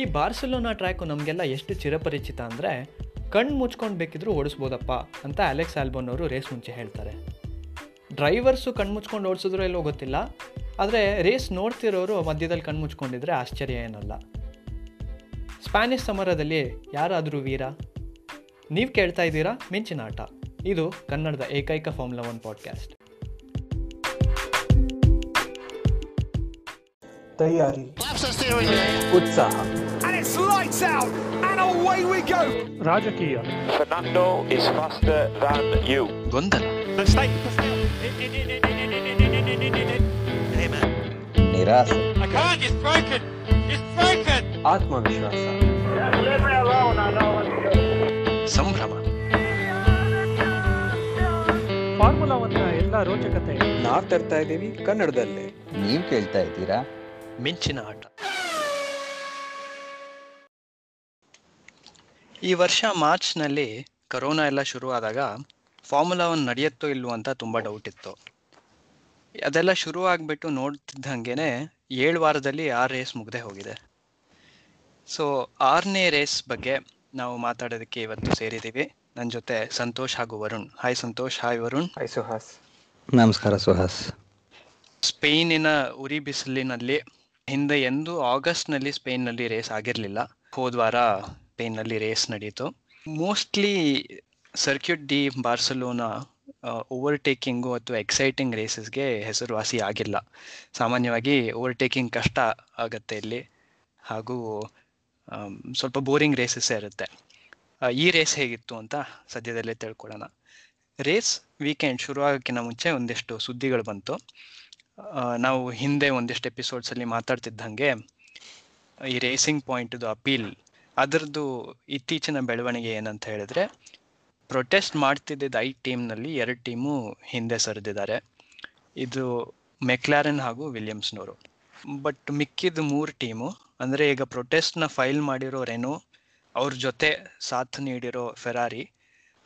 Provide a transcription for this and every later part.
ಈ Barcelona track ನಮಗೆಲ್ಲ ಎಷ್ಟು ಚಿರಪರಿಚಿತ ಅಂದರೆ ಕಣ್ಣು ಮುಚ್ಕೊಂಡು ಬೇಕಿದ್ರೂ ಓಡಿಸ್ಬೋದಪ್ಪ ಅಂತ ಅಲೆಕ್ಸ್ ಆಲ್ಬೋನ್ ಅವರು ರೇಸ್ ಮುಂಚೆ ಹೇಳ್ತಾರೆ. ಡ್ರೈವರ್ಸು ಕಣ್ಣು ಮುಚ್ಕೊಂಡು ಓಡಿಸಿದ್ರೋ ಎಲ್ಲೋ ಗೊತ್ತಿಲ್ಲ, ಆದರೆ ರೇಸ್ ನೋಡ್ತಿರೋರು ಮಧ್ಯದಲ್ಲಿ ಕಣ್ಣು ಮುಚ್ಕೊಂಡಿದ್ರೆ ಆಶ್ಚರ್ಯ ಏನಲ್ಲ. ಸ್ಪ್ಯಾನಿಷ್ ಸಮರದಲ್ಲಿ ಯಾರಾದರೂ ವೀರ? ನೀವು ಕೇಳ್ತಾ ಇದ್ದೀರಾ ಮಿಂಚಿನ ಆಟ. ಇದು ಕನ್ನಡದ ಏಕೈಕ Formula One podcast. Faster than you. ಗೊಂದಲ ನಿರಾಸೆ ಆತ್ಮವಿಶ್ವಾಸ ಸಂಭ್ರಮ ಫಾರ್ಮುಲಾ ಒನ್ನ ಎಲ್ಲ ರೋಚಕತೆ. ನಾವ್ ತರ್ತಾ ಇದೀವಿ ಕನ್ನಡದಲ್ಲೇ. ನೀವು ಕೇಳ್ತಾ ಇದ್ದೀರಾ? ಮಿಂಚಿನ ಆಟ. ಈ ವರ್ಷ ಮಾರ್ಚ್ನಲ್ಲಿ ಕರೋನಾ ಎಲ್ಲ ಶುರುವಾದಾಗ ಫಾರ್ಮುಲಾ ಒನ್ ನಡೆಯುತ್ತೋ ಇಲ್ವೋ ಅಂತ ತುಂಬ ಡೌಟ್ ಇತ್ತು. ಅದೆಲ್ಲ ಶುರು ಆಗಿಬಿಟ್ಟು ನೋಡ್ತಿದ್ದಂಗೆ ಏಳು ವಾರದಲ್ಲಿ ಆರು ರೇಸ್ ಮುಗ್ದೆ ಹೋಗಿದೆ. ಸೊ ಆರನೇ ರೇಸ್ ಬಗ್ಗೆ ನಾವು ಮಾತಾಡೋದಕ್ಕೆ ಇವತ್ತು ಸೇರಿದ್ದೀವಿ. ನನ್ನ ಜೊತೆ ಸಂತೋಷ್ ಹಾಗೂ Varun. Hi Santosh hi Varun. Hi Suhas. ನಮಸ್ಕಾರ ಸುಹಾಸ್. ಸ್ಪೇನಿನ ಉರಿ ಬಿಸಿಲಿನಲ್ಲಿ ಹಿಂದೆ ಎಂದು ಆಗಸ್ಟ್ನಲ್ಲಿ ಸ್ಪೇನ್ನಲ್ಲಿ ರೇಸ್ ಆಗಿರಲಿಲ್ಲ. ಹೋದ ವಾರ ಸ್ಪೇನ್ನಲ್ಲಿ ರೇಸ್ ನಡೀತು. Mostly circuit de Barcelona overtaking ಅಥವಾ ಎಕ್ಸೈಟಿಂಗ್ ರೇಸಸ್ಗೆ ಹೆಸರುವಾಸಿ ಆಗಿಲ್ಲ. ಸಾಮಾನ್ಯವಾಗಿ ಓವರ್ಟೇಕಿಂಗ್ ಕಷ್ಟ ಆಗತ್ತೆ ಇಲ್ಲಿ. ಹಾಗೂ ಸ್ವಲ್ಪ ಬೋರಿಂಗ್ ರೇಸಸ್ಸೇ ಇರುತ್ತೆ. ಈ ರೇಸ್ ಹೇಗಿತ್ತು ಅಂತ ಸದ್ಯದಲ್ಲೇ ತಿಳ್ಕೊಳ್ಳೋಣ. ರೇಸ್ ವೀಕೆಂಡ್ ಶುರು ಆಗೋಕ್ಕಿಂತ ಮುಂಚೆ ಒಂದಿಷ್ಟು ಸುದ್ದಿಗಳು ಬಂತು. ನಾವು ಹಿಂದೆ ಒಂದಿಷ್ಟು ಎಪಿಸೋಡ್ಸಲ್ಲಿ ಮಾತಾಡ್ತಿದ್ದಂಗೆ, ಈ ರೇಸಿಂಗ್ ಪಾಯಿಂಟ್ದು ಅಪೀಲ್ ಅದರದ್ದು ಇತ್ತೀಚಿನ ಬೆಳವಣಿಗೆ ಏನಂತ ಹೇಳಿದ್ರೆ ಪ್ರೊಟೆಸ್ಟ್ ಮಾಡ್ತಿದ್ದ ಐದು ಟೀಮ್ನಲ್ಲಿ ಎರಡು ಟೀಮು ಹಿಂದೆ ಸರಿದಿದ್ದಾರೆ. ಇದು ಮೆಕ್ಲಾರನ್ ಹಾಗೂ ವಿಲಿಯಮ್ಸ್ನವರು ಬಟ್ ಮಿಕ್ಕಿದ ಮೂರು ಟೀಮು ಅಂದರೆ ಈಗ ಪ್ರೊಟೆಸ್ಟ್ನ ಫೈಲ್ ಮಾಡಿರೋ ರೆನೋ ಅವ್ರ ಜೊತೆ ಸಾಥ್ ನೀಡಿರೋ ಫೆರಾರಿ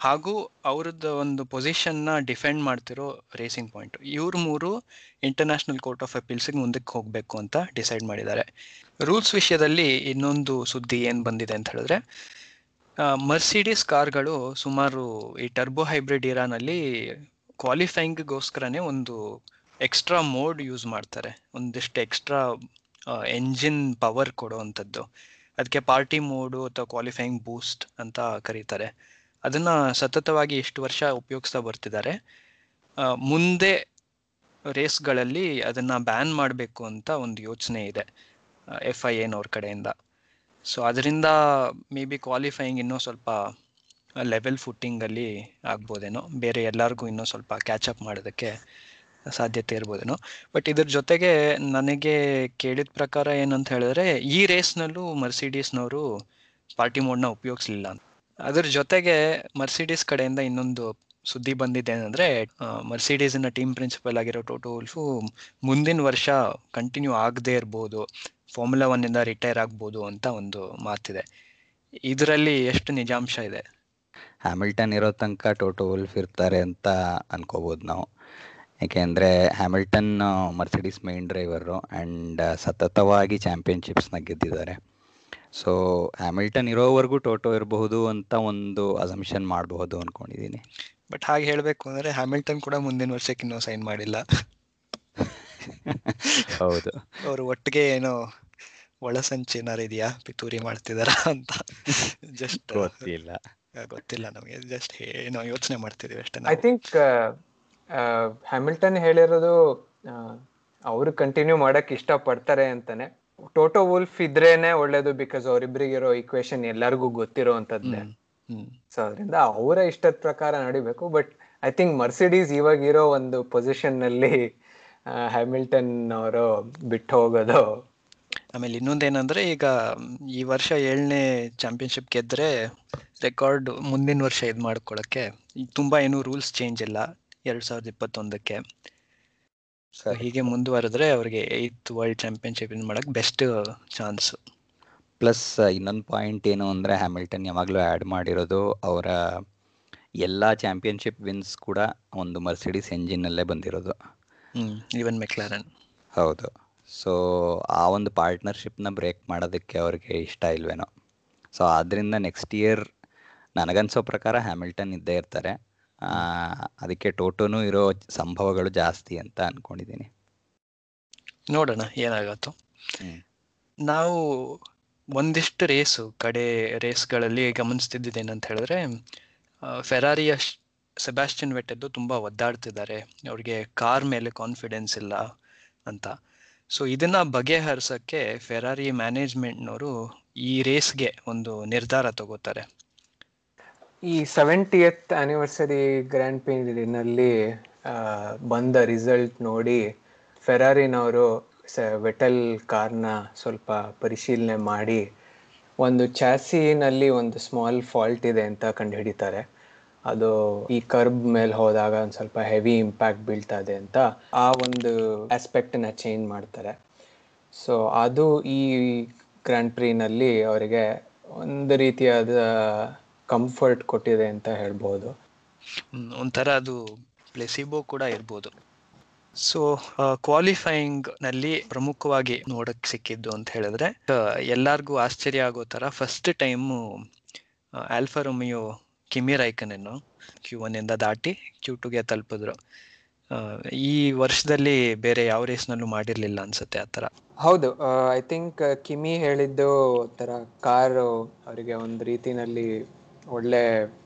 ಹಾಗೂ ಅವ್ರದ್ದು ಒಂದು ಪೊಸಿಷನ್ನ ಡಿಫೆಂಡ್ ಮಾಡ್ತಿರೋ ರೇಸಿಂಗ್ ಪಾಯಿಂಟ್ ಇವ್ರ ಮೂರು ಇಂಟರ್ನ್ಯಾಷನಲ್ ಕೋರ್ಟ್ ಆಫ್ ಅಪೀಲ್ಸ್ಗೆ ಮುಂದಕ್ಕೆ ಹೋಗಬೇಕು ಅಂತ ಡಿಸೈಡ್ ಮಾಡಿದ್ದಾರೆ. ರೂಲ್ಸ್ ವಿಷಯದಲ್ಲಿ ಇನ್ನೊಂದು ಸುದ್ದಿ ಏನು ಬಂದಿದೆ ಅಂತ ಹೇಳಿದ್ರೆ ಮರ್ಸಿಡಿಸ್ ಕಾರ್ಗಳು ಸುಮಾರು ಈ ಟರ್ಬೋ ಹೈಬ್ರಿಡ್ ಇರಾನಲ್ಲಿ ಕ್ವಾಲಿಫೈಯಿಂಗ್ಗೋಸ್ಕರನೇ ಒಂದು ಎಕ್ಸ್ಟ್ರಾ ಮೋಡ್ ಯೂಸ್ ಮಾಡ್ತಾರೆ. ಒಂದಿಷ್ಟು ಎಕ್ಸ್ಟ್ರಾ ಎಂಜಿನ್ ಪವರ್ ಕೊಡುವಂಥದ್ದು ಅದಕ್ಕೆ ಪಾರ್ಟಿ ಮೋಡು ಅಥವಾ ಕ್ವಾಲಿಫೈಯಿಂಗ್ ಬೂಸ್ಟ್ ಅಂತ ಕರೀತಾರೆ. ಅದನ್ನ ಸತತವಾಗಿ ಇಷ್ಟು ವರ್ಷ ಉಪಯೋಗಿಸ್ತಾ ಬರ್ತಿದ್ದಾರೆ. ಮುಂದೆ ರೇಸ್ಗಳಲ್ಲಿ ಅದನ್ನ ಬ್ಯಾನ್ ಮಾಡಬೇಕು ಅಂತ ಒಂದು ಯೋಚನೆ ಇದೆ, ಎಫ್ ಐ ಎನವ್ರ ಕಡೆಯಿಂದ. ಸೊ, ಅದರಿಂದ ಮೇ ಬಿ ಕ್ವಾಲಿಫೈಯಿಂಗ್ ಇನ್ನೂ ಸ್ವಲ್ಪ ಲೆವೆಲ್ ಫುಟ್ಟಿಂಗಲ್ಲಿ ಆಗ್ಬೋದೇನೋ, ಬೇರೆ ಎಲ್ಲರಿಗೂ ಇನ್ನೂ ಸ್ವಲ್ಪ ಕ್ಯಾಚಪ್ ಮಾಡೋದಕ್ಕೆ ಸಾಧ್ಯತೆ ಇರ್ಬೋದೇನೋ. ಬಟ್ ಇದ್ರ ಜೊತೆಗೆ ನನಗೆ ಕೇಳಿದ ಪ್ರಕಾರ ಏನಂತ ಹೇಳಿದ್ರೆ, ಈ ರೇಸ್ನಲ್ಲೂ ಮರ್ಸಿಡೀಸ್ನವರು ಪಾರ್ಟಿ ಮೋಡ್ನ ಉಪಯೋಗಿಸ್ಲಿಲ್ಲ ಅಂತ. ಅದ್ರ ಜೊತೆಗೆ ಮರ್ಸಿಡೀಸ್ ಕಡೆಯಿಂದ ಇನ್ನೊಂದು ಸುದ್ದಿ ಬಂದಿದೆ ಏನಂದ್ರೆ ಮರ್ಸಿಡೀಸ್ನ ಟೀಮ್ ಪ್ರಿನ್ಸಿಪಲ್ ಆಗಿರೋ ಟೋಟೋ ಉಲ್ಫು ಮುಂದಿನ ವರ್ಷ ಕಂಟಿನ್ಯೂ ಆಗದೆ ಇರ್ಬೋದು ಫಾರ್ಮುಲಾ ಒನ್ನಿಂದ ರಿಟೈರ್ ಆಗ್ಬೋದು ಅಂತ ಒಂದು ಮಾತಿದೆ. ಇದರಲ್ಲಿ ಎಷ್ಟು ನಿಜಾಂಶ ಇದೆ? ಹ್ಯಾಮಿಲ್ಟನ್ ಇರೋ ತನಕ ಟೋಟೋ ಉಲ್ಫ್ ಇರ್ತಾರೆ ಅಂತ ಅನ್ಕೋಬಹುದು ನಾವು. ಯಾಕೆಂದರೆ Hamilton Mercedes main driver and ಸತತವಾಗಿ ಚಾಂಪಿಯನ್ಶಿಪ್ಸ್ನ ಗೆದ್ದಿದ್ದಾರೆ. ಸೊ ಹ್ಯಾಮಿಲ್ಟನ್ ಇರೋವರೆಗೂ ಟೋಟೋ ಇರಬಹುದು ಅಂತ ಒಂದು ಅಸಂಪ್ಷನ್ ಮಾಡಬಹುದು ಅನ್ಕೊಂಡಿದ್ದೀನಿ ಬಟ್ ಹಾಗೆ ಹೇಳಬೇಕು ಅಂದ್ರೆ ಹ್ಯಾಮಿಲ್ಟನ್ ಕೂಡ ಮುಂದಿನ ವರ್ಷಕ್ಕೆ ಇನ್ನೂ ಸೈನ್ ಮಾಡಿಲ್ಲ. ಹೌದು. ಅವರು ಒಟ್ಟಿಗೆ ಏನು ಒಳಸಂಚಿ ಏನಾರು ಇದೆಯಾ? ಪಿತೂರಿ ಮಾಡ್ತಿದಾರ ಅಂತ. ಜಸ್ಟ್ ಗೊತ್ತಿಲ್ಲ. ಗೊತ್ತಿಲ್ಲ ನಮಗೆ. ಜಸ್ಟ್ ಏನೋ ಯೋಚನೆ ಮಾಡ್ತಿದೀವಿ ಅಷ್ಟೇ ಐ. ಥಿಂಕ್ ಹ್ಯಾಮಿಲ್ಟನ್ ಹೇಳಿರೋದು ಅವರು ಕಂಟಿನ್ಯೂ ಮಾಡಕ್ ಇಷ್ಟ ಪಡ್ತಾರೆ ಅಂತಾನೆ. ಟೋಟೋ ವುಲ್ಫ್ ಇದ್ರೇನೆ ಒಳ್ಳೇದು ಬಿಕಾಸ್ ಅವರಿಬ್ರಿಗಿರೋ ಇಕ್ವೇಶನ್ ಎಲ್ಲರಿಗೂ ಗೊತ್ತಿರೋ ಅಂತದ್ದೇ. ಸೊ ಅದರಿಂದ ಅವರ ಇಷ್ಟದ ಪ್ರಕಾರ ನಡಿಬೇಕು ಬಟ್ ಐ ಥಿಂಕ್ ಮರ್ಸಿಡೀಸ್ ಇವಾಗ ಇರೋ ಒಂದು ಪೊಸಿಷನ್ನಲ್ಲಿ ಹ್ಯಾಮಿಲ್ಟನ್ ಅವರು ಬಿಟ್ಟು ಹೋಗೋದು. ಆಮೇಲೆ ಇನ್ನೊಂದೇನಂದ್ರೆ ಈಗ ಈ ವರ್ಷ ಏಳನೇ ಚಾಂಪಿಯನ್ಶಿಪ್ ಗೆದ್ರೆ ರೆಕಾರ್ಡ್ ಮುಂದಿನ ವರ್ಷ ಇದು ಮಾಡ್ಕೊಳ್ಳೋಕ್ಕೆ ಈಗ ತುಂಬಾ ಏನು ರೂಲ್ಸ್ ಚೇಂಜ್ ಇಲ್ಲ ಎರಡ್ ಸಾವಿರದ ಇಪ್ಪತ್ತೊಂದಕ್ಕೆ. ಸೊ ಹೀಗೆ ಮುಂದುವರೆದ್ರೆ ಅವ್ರಿಗೆ ಏತ್ ವರ್ಲ್ಡ್ ಚಾಂಪಿಯನ್ಶಿಪ್ ಇನ್ ಮಾಡಕ್ ಬೆಸ್ಟ್ ಚಾನ್ಸ್ ಪ್ಲಸ್ ಇನ್ನೊಂದು ಪಾಯಿಂಟ್ ಏನು ಅಂದರೆ ಹ್ಯಾಮಿಲ್ಟನ್ ಯಾವಾಗಲೂ ಆ್ಯಡ್ ಮಾಡಿರೋದು ಅವರ ಎಲ್ಲ ಚಾಂಪಿಯನ್ಶಿಪ್ ವಿನ್ಸ್ ಕೂಡ ಒಂದು ಮರ್ಸಿಡೀಸ್ ಎಂಜಿನಲ್ಲೇ ಬಂದಿರೋದು. ಈವನ್ ಮೆಕ್ಲಾರನ್ ಹೌದು. ಸೊ ಆ ಒಂದು ಪಾರ್ಟ್ನರ್ಶಿಪ್ನ ಬ್ರೇಕ್ ಮಾಡೋದಕ್ಕೆ ಅವ್ರಿಗೆ ಇಷ್ಟ ಇಲ್ವೇನೋ. ಸೊ ಆದ್ದರಿಂದ ನೆಕ್ಸ್ಟ್ ಇಯರ್ ನನಗನ್ಸೋ ಪ್ರಕಾರ ಹ್ಯಾಮಿಲ್ಟನ್ ಇದ್ದೇ ಇರ್ತಾರೆ. ಅದಕ್ಕೆ ಟೋಟೋನು ಇರೋ ಸಂಭವಗಳು ಜಾಸ್ತಿ ಅಂತ ಅನ್ಕೊಂಡಿದ್ದೀನಿ. ನೋಡೋಣ ಏನಾಗತ್ತೋ. ನಾವು ಒಂದಿಷ್ಟು ರೇಸು ಕಡೆ ರೇಸ್ಗಳಲ್ಲಿ ಗಮನಿಸ್ತಿದ್ದೇನಂತ ಹೇಳಿದ್ರೆ ಫೆರಾರಿಯ ಸೆಬಾಸ್ಟಿನ್ ವೆಟ್ಟದ್ದು ವೆಟ್ಟೆದ್ದು ತುಂಬಾ ಒದ್ದಾಡ್ತಿದ್ದಾರೆ. ಅವ್ರಿಗೆ ಕಾರ್ ಮೇಲೆ ಕಾನ್ಫಿಡೆನ್ಸ್ ಇಲ್ಲ ಅಂತ. ಸೊ ಇದನ್ನ ಬಗೆಹರಿಸಕ್ಕೆ ಫೆರಾರಿ ಮ್ಯಾನೇಜ್ಮೆಂಟ್ನವರು ಈ ರೇಸ್ಗೆ ಒಂದು ನಿರ್ಧಾರ ತಗೋತಾರೆ. ಈ ಸೆವೆಂಟಿಯತ್ ಆನಿವರ್ಸರಿ ಗ್ರ್ಯಾಂಡ್ ಪಿನಲ್ಲಿ ಬಂದ ರಿಸಲ್ಟ್ ನೋಡಿ ಫೆರಾರಿನವರು ವೆಟಲ್ ಕಾರ್ನ ಸ್ವಲ್ಪ ಪರಿಶೀಲನೆ ಮಾಡಿ ಒಂದು ಚಾಸಿನಲ್ಲಿ ಒಂದು ಸ್ಮಾಲ್ ಫಾಲ್ಟ್ ಇದೆ ಅಂತ ಕಂಡುಹಿಡಿತಾರೆ. ಅದು ಈ ಕರ್ಬ್ ಮೇಲೆ ಹೋದಾಗ ಒಂದು ಸ್ವಲ್ಪ ಹೆವಿ ಇಂಪ್ಯಾಕ್ಟ್ ಬೀಳ್ತಾ ಇದೆ ಅಂತ ಆ ಒಂದು ಆಸ್ಪೆಕ್ಟನ್ನ ಚೇಂಜ್ ಮಾಡ್ತಾರೆ. ಸೊ ಅದು ಈ ಗ್ರ್ಯಾಂಡ್ ಪ್ರೀನಲ್ಲಿ ಅವರಿಗೆ ಒಂದು ರೀತಿಯಾದ ಕಂಫರ್ಟ್ ಕೊಟ್ಟಿದೆ ಅಂತ ಹೇಳ್ಬೋದು. ಒಂಥರ ಅದು ಪ್ಲೆಸಿಬೋ ಕೂಡ ಇರ್ಬೋದು. ಸೊ ಕ್ವಾಲಿಫೈಯಿಂಗ್ನಲ್ಲಿ ಪ್ರಮುಖವಾಗಿ ನೋಡಕ್ ಸಿಕ್ಕಿದ್ದು ಅಂತ ಹೇಳಿದ್ರೆ ಎಲ್ಲಾರ್ಗೂ ಆಶ್ಚರ್ಯ ಆಗೋ ತರ first time Alfa Romeo Kimi ರೈಕನನ್ನು Q one ಇಂದ ದಾಟಿ ಕ್ಯೂ ಟುಗೆ ತಲುಪಿದ್ರು. ಈ ವರ್ಷದಲ್ಲಿ ಬೇರೆ ಯಾವ ರೇಸ್ನಲ್ಲೂ ಮಾಡಿರ್ಲಿಲ್ಲ ಅನ್ಸುತ್ತೆ ಆ ತರ ಹೌದು ಐ ಥಿಂಕ್ ಕಿಮಿ ಹೇಳಿದ್ದು ತರ ಕಾರು ಅವರಿಗೆ ಒಂದು ರೀತಿನಲ್ಲಿ ಒಳ್ಳೆ